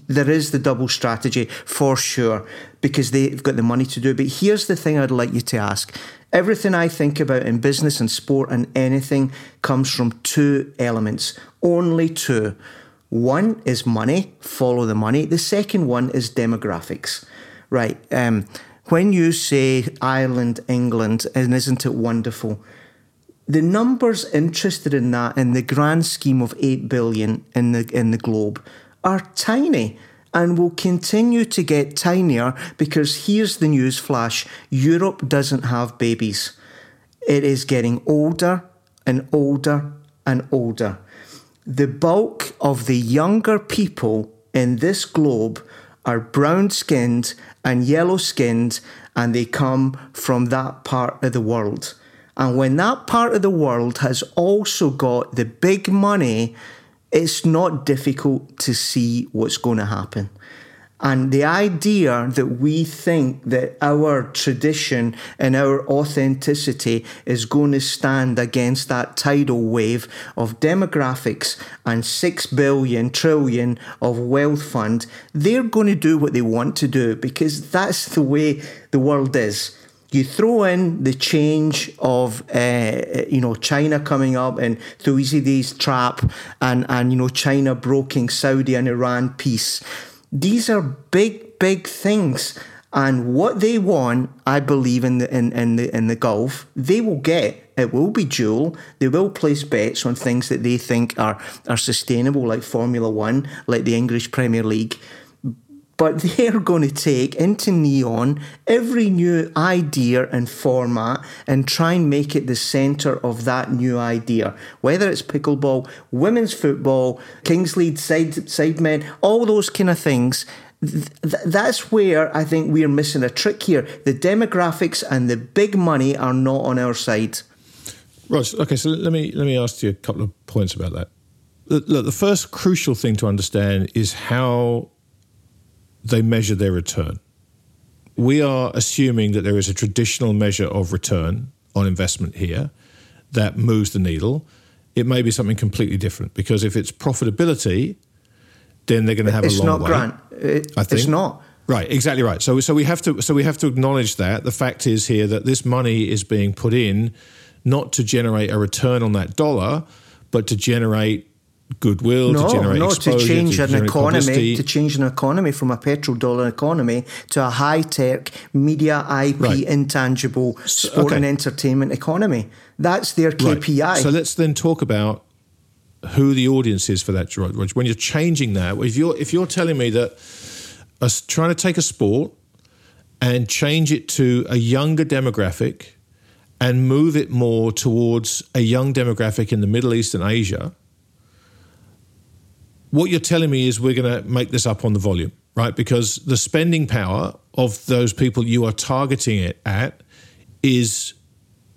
there is the double strategy for sure because they've got the money to do it. But here's the thing I'd like you to ask. Everything I think about in business and sport and anything comes from two elements, only two. One is money, follow the money. The second one is demographics, right? Um, when you say Ireland, England, and isn't it wonderful? The numbers interested in that in the grand scheme of 8 billion in the in the globe are tiny and will continue to get tinier because here's the news flash. Europe doesn't have babies. It is getting older and older and older. The bulk of the younger people in this globe are brown skinned and yellow skinned and they come from that part of the world and when that part of the world has also got the big money, it's not difficult to see what's going to happen. And the idea that we think that our tradition and our authenticity is going to stand against that tidal wave of demographics and six billion trillion of wealth fund, they're going to do what they want to do because that's the way the world is you throw in the change of uh, you know China coming up and Thucydides trap and and you know China broking Saudi and Iran peace. These are big big things. And what they want, I believe in the in, in the in the Gulf, they will get. It will be dual. They will place bets on things that they think are are sustainable, like Formula One, like the English Premier League but they're going to take into Neom every new idea and format and try and make it the centre of that new idea. Whether it's pickleball, women's football, Kings League side, side men, all those kind of things. Th- that's where I think we're missing a trick here. The demographics and the big money are not on our side. Ross, okay, so let me let me ask you a couple of points about that. Look, the first crucial thing to understand is how they measure their return. We are assuming that there is a traditional measure of return on investment here that moves the needle. It may be something completely different because if it's profitability, then they're going to have it's a long way. It's not. Grant. It, I think. It's not. Right, exactly right. So, so we have to, so we have to acknowledge that the fact is here that this money is being put in not to generate a return on that dollar, but to generate goodwill no, to generate no, exposure, to change to an economy, publicity. to change an economy from a petrodollar economy to a high tech media IP right. intangible sport okay. and entertainment economy. That's their KPI. Right. So let's then talk about who the audience is for that, When you're changing that, if you're if you're telling me that us trying to take a sport and change it to a younger demographic and move it more towards a young demographic in the Middle East and Asia what you're telling me is we're going to make this up on the volume, right? Because the spending power of those people you are targeting it at is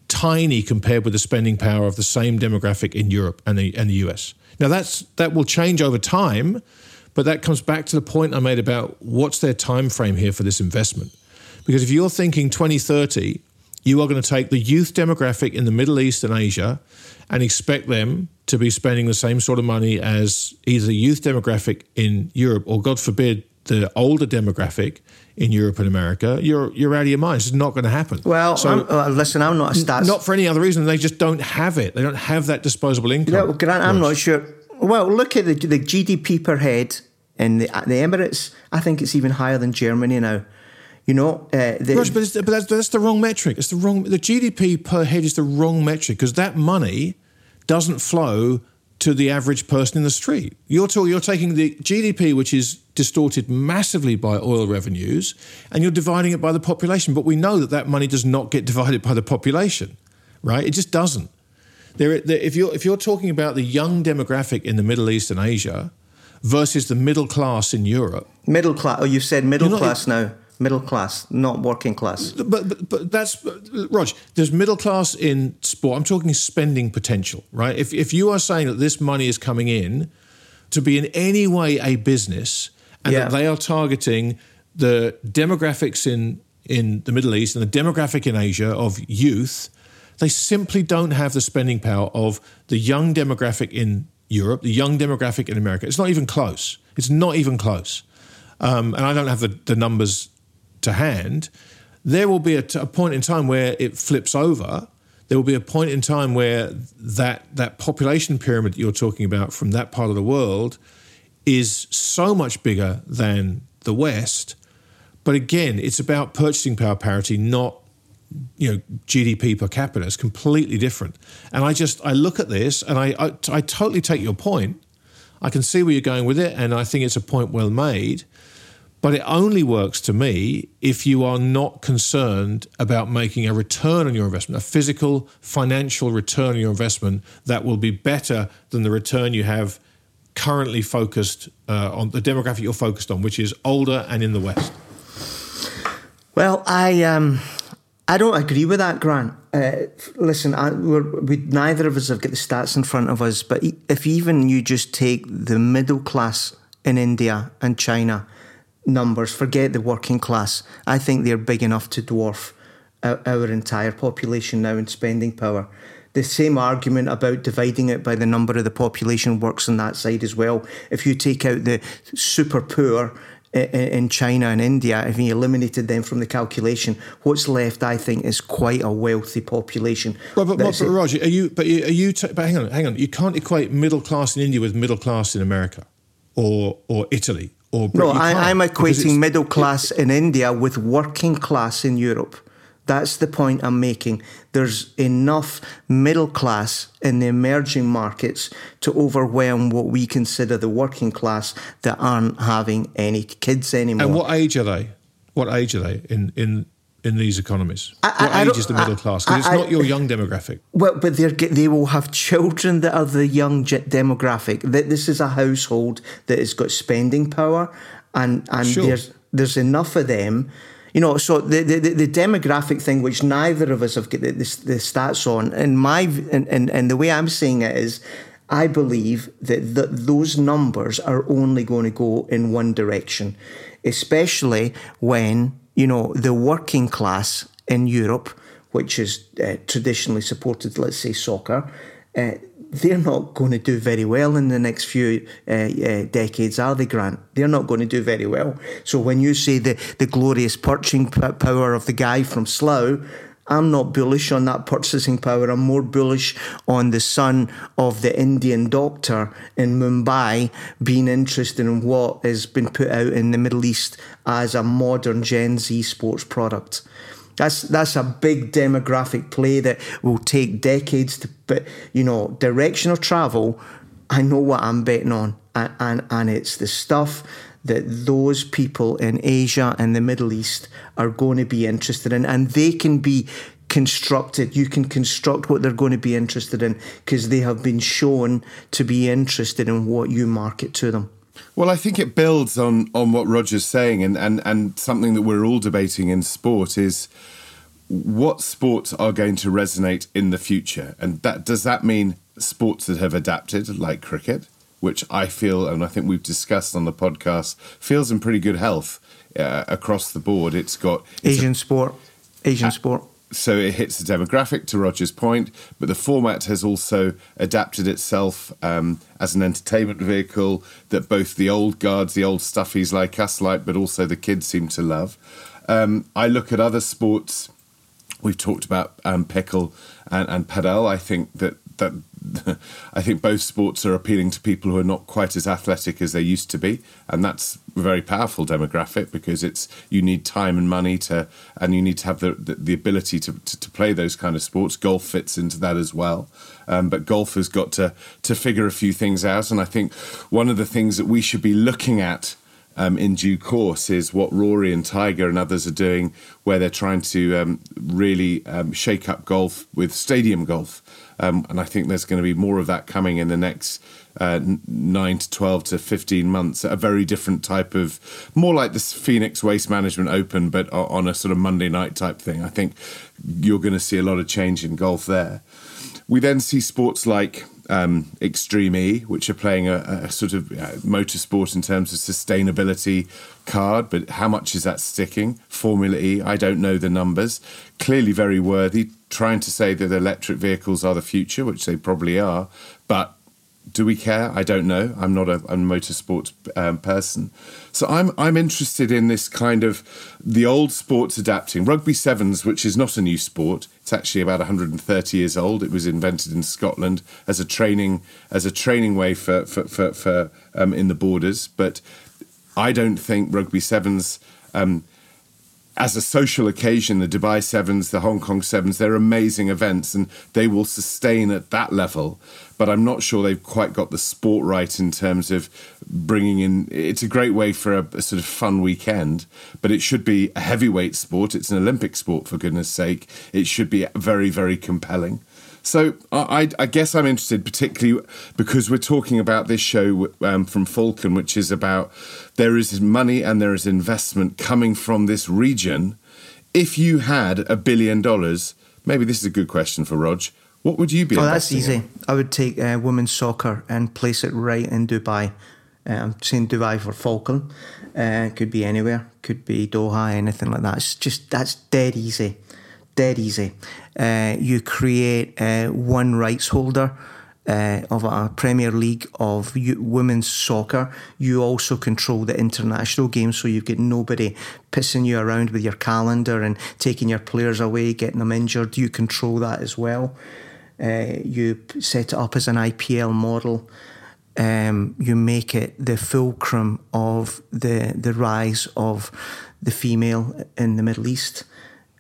tiny compared with the spending power of the same demographic in Europe and the, and the US. Now that's that will change over time, but that comes back to the point I made about what's their time frame here for this investment. Because if you're thinking 2030, you are going to take the youth demographic in the Middle East and Asia and expect them to be spending the same sort of money as either the youth demographic in Europe or, God forbid, the older demographic in Europe and America, you're you're out of your mind. It's not going to happen. Well, so, I'm, uh, listen, I'm not a stats. Not for any other reason. They just don't have it. They don't have that disposable income. Yeah, well, Grant, I'm not sure. Well, look at the, the GDP per head in the, the Emirates. I think it's even higher than Germany now. You know, uh, the, Gosh, but, but that's, that's, the wrong metric. It's the wrong. The GDP per head is the wrong metric because that money doesn't flow to the average person in the street. You're, talk, you're taking the GDP, which is distorted massively by oil revenues, and you're dividing it by the population. But we know that that money does not get divided by the population, right? It just doesn't. There, there, if you're if you're talking about the young demographic in the Middle East and Asia versus the middle class in Europe, middle class. Oh, you said middle class now middle class, not working class. But but, but that's Rog. There's middle class in sport. I'm talking spending potential, right? If if you are saying that this money is coming in to be in any way a business, and yeah. that they are targeting the demographics in in the Middle East and the demographic in Asia of youth, They simply don't have the spending power of the young demographic in Europe, the young demographic in America. It's not even close. It's not even close. Um, and I don't have the, the numbers to hand. There will be a, t- a point in time where it flips over. There will be a point in time where that that population pyramid that you're talking about from that part of the world is so much bigger than the West. But again, it's about purchasing power parity, not you know GDP per capita It's completely different. And I just I look at this and I, I, I totally take your point. I can see where you're going with it, and I think it's a point well made. But it only works to me if you are not concerned about making a return on your investment, a physical, financial return on your investment that will be better than the return you have currently focused uh, on the demographic you're focused on, which is older and in the West. Well, I um, I don't agree with that, Grant. Uh, listen, I, we neither of us have got the stats in front of us, but if even you just take the middle class in India and China numbers, forget the working class, I think they're big enough to dwarf our, our entire population now in spending power. The same argument about dividing it by the number of the population works on that side as well. If you take out the super poor in China and India, if you eliminated them from the calculation, what's left, I think, is quite a wealthy population. Well, but, but, but Roger, are you? But are you? T- but hang on, hang on. You can't equate middle class in India with middle class in America, or or Italy, or no. I, am equating middle class in India with working class in Europe. That's the point I'm making. There's enough middle class in the emerging markets to overwhelm what we consider the working class that aren't having any kids anymore. And what age are they? What age are they in in in these economies? I, what I, age is the middle I, class? Because it's not your young demographic. Well, but they they will have children that are the young demographic. That this is a household that has got spending power, and and sure. there's there's enough of them you know, so the, the, the demographic thing, which neither of us have got the, the, the stats on, and my and, and, and the way I'm seeing it is, I believe that the, those numbers are only going to go in one direction, especially when you know the working class in Europe, which is uh, traditionally supported, let's say soccer. Uh, they're not going to do very well in the next few uh, uh, decades, are they, Grant? They're not going to do very well. So when you say the, the glorious purchasing power of the guy from Slough, I'm not bullish on that purchasing power. I'm more bullish on the son of the Indian doctor in Mumbai being interested in what has been put out in the Middle East as a modern Gen Z sports product. That's that's a big demographic play that will take decades to. But you know, direction of travel. I know what I'm betting on, and and, and it's the stuff that those people in Asia and the Middle East are going to be interested in, and they can be constructed. You can construct what they're going to be interested in because they have been shown to be interested in what you market to them. Well, I think it builds on on what Roger's saying, and and and something that we're all debating in sport is what sports are going to resonate in the future, and that does that mean sports that have adapted, like cricket, which I feel, and I think we've discussed on the podcast, feels in pretty good health uh, across the board. It's got it's Asian a, sport, Asian uh, sport so it hits the demographic to Roger's point, but the format has also adapted itself um, as an entertainment vehicle that both the old guards, the old stuffies like us like, but also the kids seem to love. Um, I look at other sports. We've talked about um, pickle and, and padel. I think that that I think both sports are appealing to people who are not quite as athletic as they used to be, and that's a very powerful demographic because it's you need time and money to, and you need to have the the, the ability to, to, to play those kind of sports. Golf fits into that as well, um, but golf has got to to figure a few things out, and I think one of the things that we should be looking at. Um, in due course is what Rory and Tiger and others are doing, where they're trying to um, really um, shake up golf with stadium golf. Um, and I think there's going to be more of that coming in the next uh, nine to 12 to 15 months. A very different type of, more like this Phoenix Waste Management Open, but on a sort of Monday night type thing. I think you're going to see a lot of change in golf there. We then see sports like um, Extreme E, which are playing a, a sort of uh, motorsport in terms of sustainability card, but how much is that sticking? Formula E, I don't know the numbers. Clearly very worthy, trying to say that electric vehicles are the future, which they probably are, but do we care? I don't know. I'm not a, a motorsport um, person, so I'm I'm interested in this kind of the old sports adapting. Rugby sevens, which is not a new sport, it's actually about 130 years old. It was invented in Scotland as a training as a training way for for for, for um, in the borders. But I don't think rugby sevens. Um, as a social occasion, the Dubai Sevens, the Hong Kong Sevens, they're amazing events and they will sustain at that level but I'm not sure they've quite got the sport right in terms of bringing in. It's a great way for a, a, sort of fun weekend, but it should be a heavyweight sport. It's an Olympic sport, for goodness sake. It should be very, very compelling. So I, I, guess I'm interested, particularly because we're talking about this show um, from Falcon, which is about there is money and there is investment coming from this region. If you had a billion dollars, maybe this is a good question for Rog. What would you be? Oh, that's easy. In? I would take uh, women's soccer and place it right in Dubai. Uh, I'm saying Dubai for Falcon. Uh, could be anywhere. Could be Doha, anything like that. It's just that's dead easy, dead easy. Uh, you create uh, one rights holder uh, of a Premier League of women's soccer, you also control the international game. So you've got nobody pissing you around with your calendar and taking your players away, getting them injured. You control that as well. Uh, you set it up as an IPL model. Um, you make it the fulcrum of the the rise of the female in the Middle East,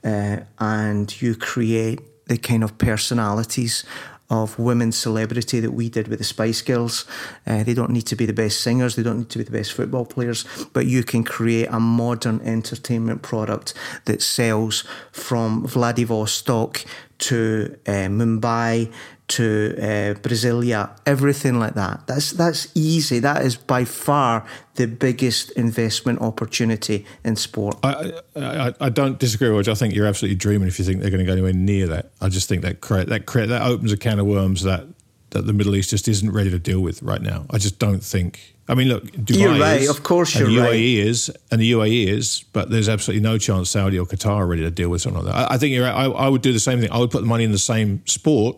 uh, and you create the kind of personalities of women's celebrity that we did with the Spice Girls. Uh, they don't need to be the best singers, they don't need to be the best football players, but you can create a modern entertainment product that sells from Vladivostok to uh, Mumbai to uh, Brasilia, everything like that. That's that's easy. That is by far the biggest investment opportunity in sport. I, I, I don't disagree, Roger. I think you're absolutely dreaming if you think they're going to go anywhere near that. I just think that create that create that opens a can of worms that that the Middle East just isn't ready to deal with right now. I just don't think. I mean, look, Dubai you're right. Is, of course, you're and the UAE right. is, and the UAE is, but there's absolutely no chance Saudi or Qatar are ready to deal with something like that. I, I think you're. I, I would do the same thing. I would put the money in the same sport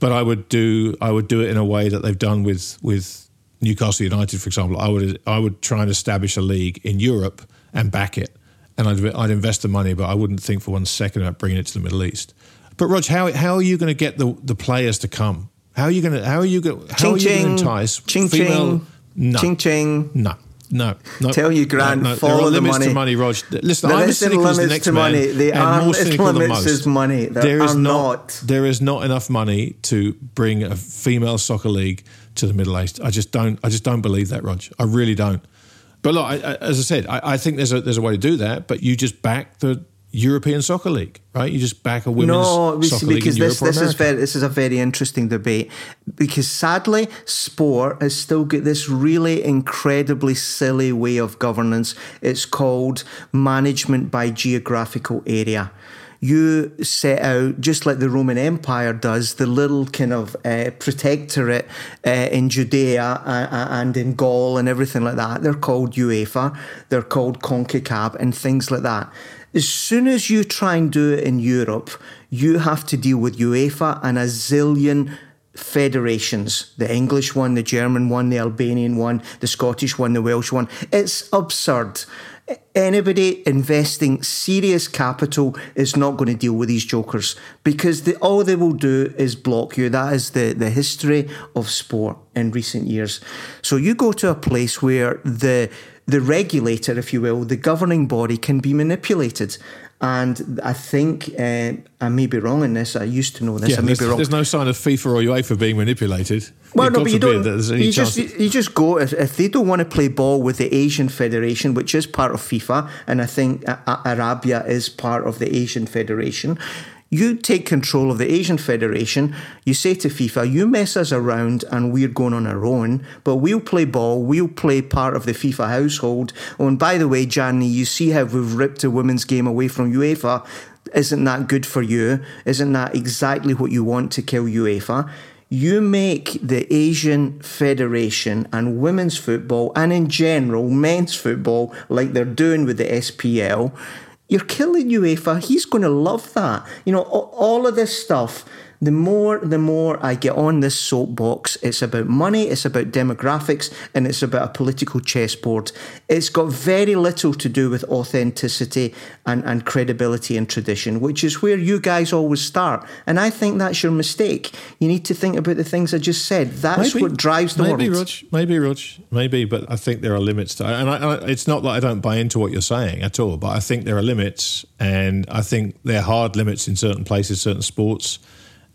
but I would do I would do it in a way that they've done with with Newcastle United, for example. I would I would try and establish a league in Europe and back it, and I'd, I'd invest the money, but I wouldn't think for one second about bringing it to the Middle East. But Rog, how how are you going to get the the players to come? How are you going to how are you going how ching, are you going to entice ching, female? Ching, no, ching ching. No, no, no. Tell you, Grant, no, no. follow there are the limits money. to money, Rog. Listen, there I'm as cynical as the next to man, money. They and more cynical than most. Is money. There, there is not, not. There is not enough money to bring a female soccer league to the Middle East. I just don't. I just don't believe that, Rog. I really don't. But look, I, I, as I said, I, I, think there's a there's a way to do that. But you just back the European Soccer League, right? You just back a women's no, soccer league because this, this is very this is a very interesting debate because sadly, sport has still got this really incredibly silly way of governance. It's called management by geographical area you set out, just like the Roman Empire does, the little kind of uh, protectorate uh, in Judea and in Gaul and everything like that. They're called UEFA, they're called CONCACAF, and things like that. As soon as you try and do it in Europe, you have to deal with UEFA and a zillion federations the English one, the German one, the Albanian one, the Scottish one, the Welsh one. It's absurd. Anybody investing serious capital is not going to deal with these jokers because all they will do is block you. That is the, the history of sport in recent years. So you go to a place where the the regulator, if you will, the governing body can be manipulated. And I think uh, I may be wrong in this. I used to know this. Yeah, I may be wrong. There's no sign of FIFA or UEFA being manipulated. Well, no, but you don't. You just, you just go if, if they don't want to play ball with the Asian Federation, which is part of FIFA, and I think Arabia is part of the Asian Federation. You take control of the Asian Federation. You say to FIFA, you mess us around and we're going on our own, but we'll play ball. We'll play part of the FIFA household. Oh, and by the way, Gianni, you see how we've ripped a women's game away from UEFA. Isn't that good for you? Isn't that exactly what you want to kill UEFA? you make the Asian Federation and women's football, and in general, men's football, like they're doing with the SPL, you're killing UEFA. He's going to love that. You know, all of this stuff the more the more I get on this soapbox, it's about money, it's about demographics, and it's about a political chessboard. It's got very little to do with authenticity and, and credibility and tradition, which is where you guys always start. And I think that's your mistake. You need to think about the things I just said. That's maybe, what drives the maybe, world. Rog, maybe, Rog, maybe, but I think there are limits to and I, I, it's not that I don't buy into what you're saying at all, but I think there are limits, and I think they're hard limits in certain places, certain sports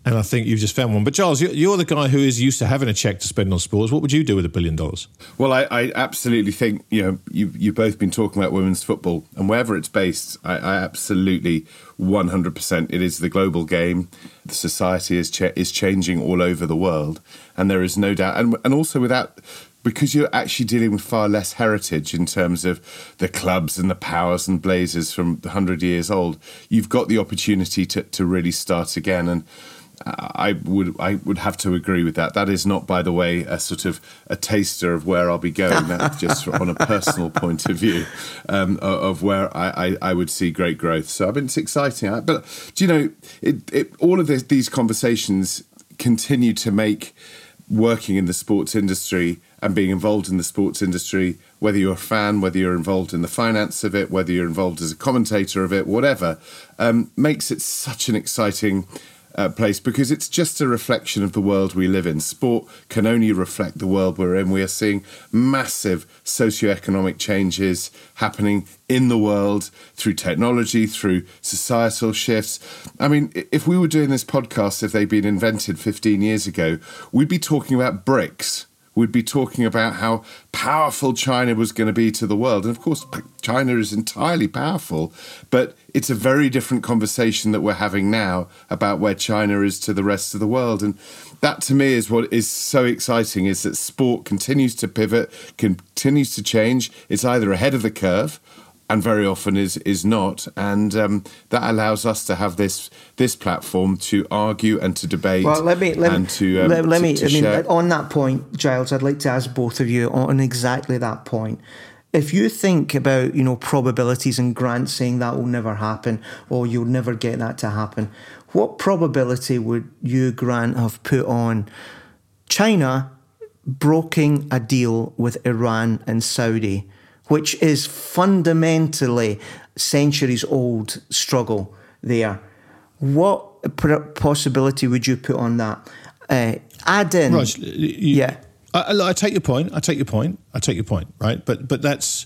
and I think you've just found one. But Charles, you're the guy who is used to having a check to spend on sports. What would you do with a billion dollars? Well, I, I, absolutely think you know you you've both been talking about women's football, and wherever it's based, I, I absolutely 100 percent it is the global game. The society is is changing all over the world, and there is no doubt, and and also without because you're actually dealing with far less heritage in terms of the clubs and the powers and blazers from 100 years old, you've got the opportunity to, to really start again. And I would I would have to agree with that. That is not, by the way, a sort of a taster of where I'll be going. That's just on a personal point of view um, of where I, I, I, would see great growth. So I mean, it's exciting. But do you know, it, it, all of this, these conversations continue to make working in the sports industry and being involved in the sports industry, whether you're a fan, whether you're involved in the finance of it, whether you're involved as a commentator of it, whatever, um, makes it such an exciting uh, place because it's just a reflection of the world we live in. Sport can only reflect the world we're in. We are seeing massive socioeconomic changes happening in the world through technology, through societal shifts. I mean, if we were doing this podcast, if they'd been invented 15 years ago, we'd be talking about BRICS we'd be talking about how powerful China was going to be to the world. And of course, China is entirely powerful, but it's a very different conversation that we're having now about where China is to the rest of the world. And that to me is what is so exciting is that sport continues to pivot, continues to change. It's either ahead of the curve and very often is is not, and um, that allows us to have this this platform to argue and to debate. Well, let me let me to, um, let, let to, me. To I mean, on that point, Giles, I'd like to ask both of you on exactly that point. If you think about you know probabilities and Grant saying that will never happen or you'll never get that to happen, what probability would you Grant have put on China broking a deal with Iran and Saudi? Which is fundamentally centuries old struggle there. What possibility would you put on that? Uh, add in, you, yeah. I, I, take your point. I take your point. I take your point. Right, but but that's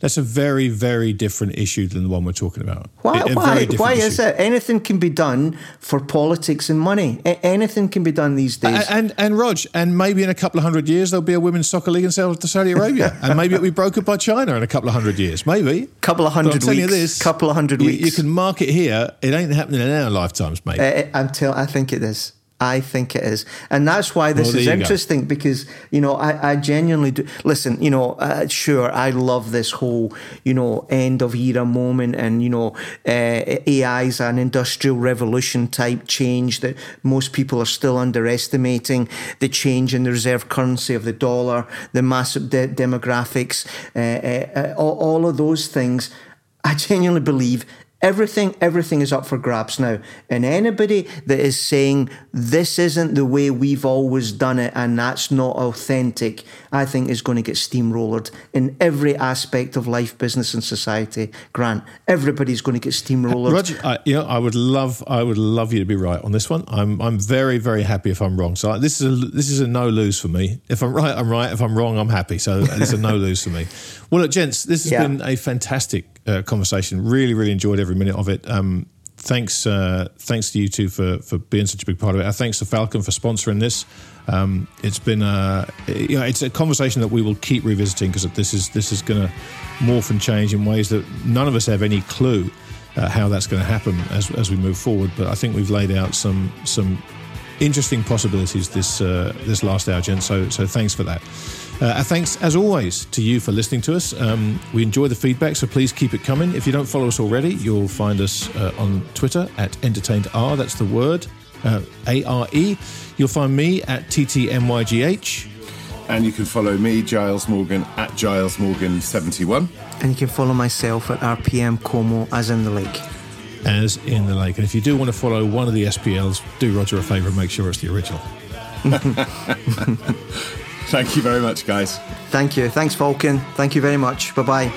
that's a very, very different issue than the one we're talking about. Why? A, why? Why issue. is it? Anything can be done for politics and money. A- anything can be done these days. And, and and Rog, and maybe in a couple of hundred years there'll be a women's soccer league in Saudi Arabia, and maybe it'll be brokered by China in a couple of hundred years. Maybe. Couple of hundred weeks. You this, couple of hundred you, weeks. You can mark it here. It ain't happening in our lifetimes, mate. Uh, until I think it is. I think it is. And that's why this well, is interesting go. because, you know, I, I genuinely do. Listen, you know, uh, sure, I love this whole, you know, end of era moment and, you know, uh, AI is an industrial revolution type change that most people are still underestimating. The change in the reserve currency of the dollar, the massive de- demographics, uh, uh, uh all, all of those things. I genuinely believe Everything, everything is up for grabs now. And anybody that is saying this isn't the way we've always done it and that's not authentic, I think is going to get steamrolled in every aspect of life, business, and society. Grant, everybody's going to get steamrolled. Roger, I, you know, I would love, I would love you to be right on this one. I'm, I'm very, very happy if I'm wrong. So this is a, this is a no lose for me. If I'm right, I'm right. If I'm wrong, I'm happy. So it's a no lose for me. Well, look, gents, this has yeah. been a fantastic uh, conversation. Really, really enjoyed every minute of it. Um, thanks, uh, thanks to you two for for being such a big part of it. Uh, thanks to Falcon for sponsoring this. Um, it's been a, you know, it's a conversation that we will keep revisiting because this is this is going to morph and change in ways that none of us have any clue uh, how that's going to happen as as we move forward. But I think we've laid out some some interesting possibilities this uh, this last hour, Jen. So so thanks for that. Uh, thanks, as always, to you for listening to us. Um, we enjoy the feedback, so please keep it coming. If you don't follow us already, you'll find us uh, on Twitter at entertainedr. That's the word uh, A R E. You'll find me at TTMYGH. And you can follow me, Giles Morgan, at Giles Morgan 71. And you can follow myself at RPM Como, as in the lake. As in the lake. And if you do want to follow one of the SPLs, do Roger a favour and make sure it's the original. Thank you very much, guys. Thank you. Thanks, Falcon. Thank you very much. Bye bye.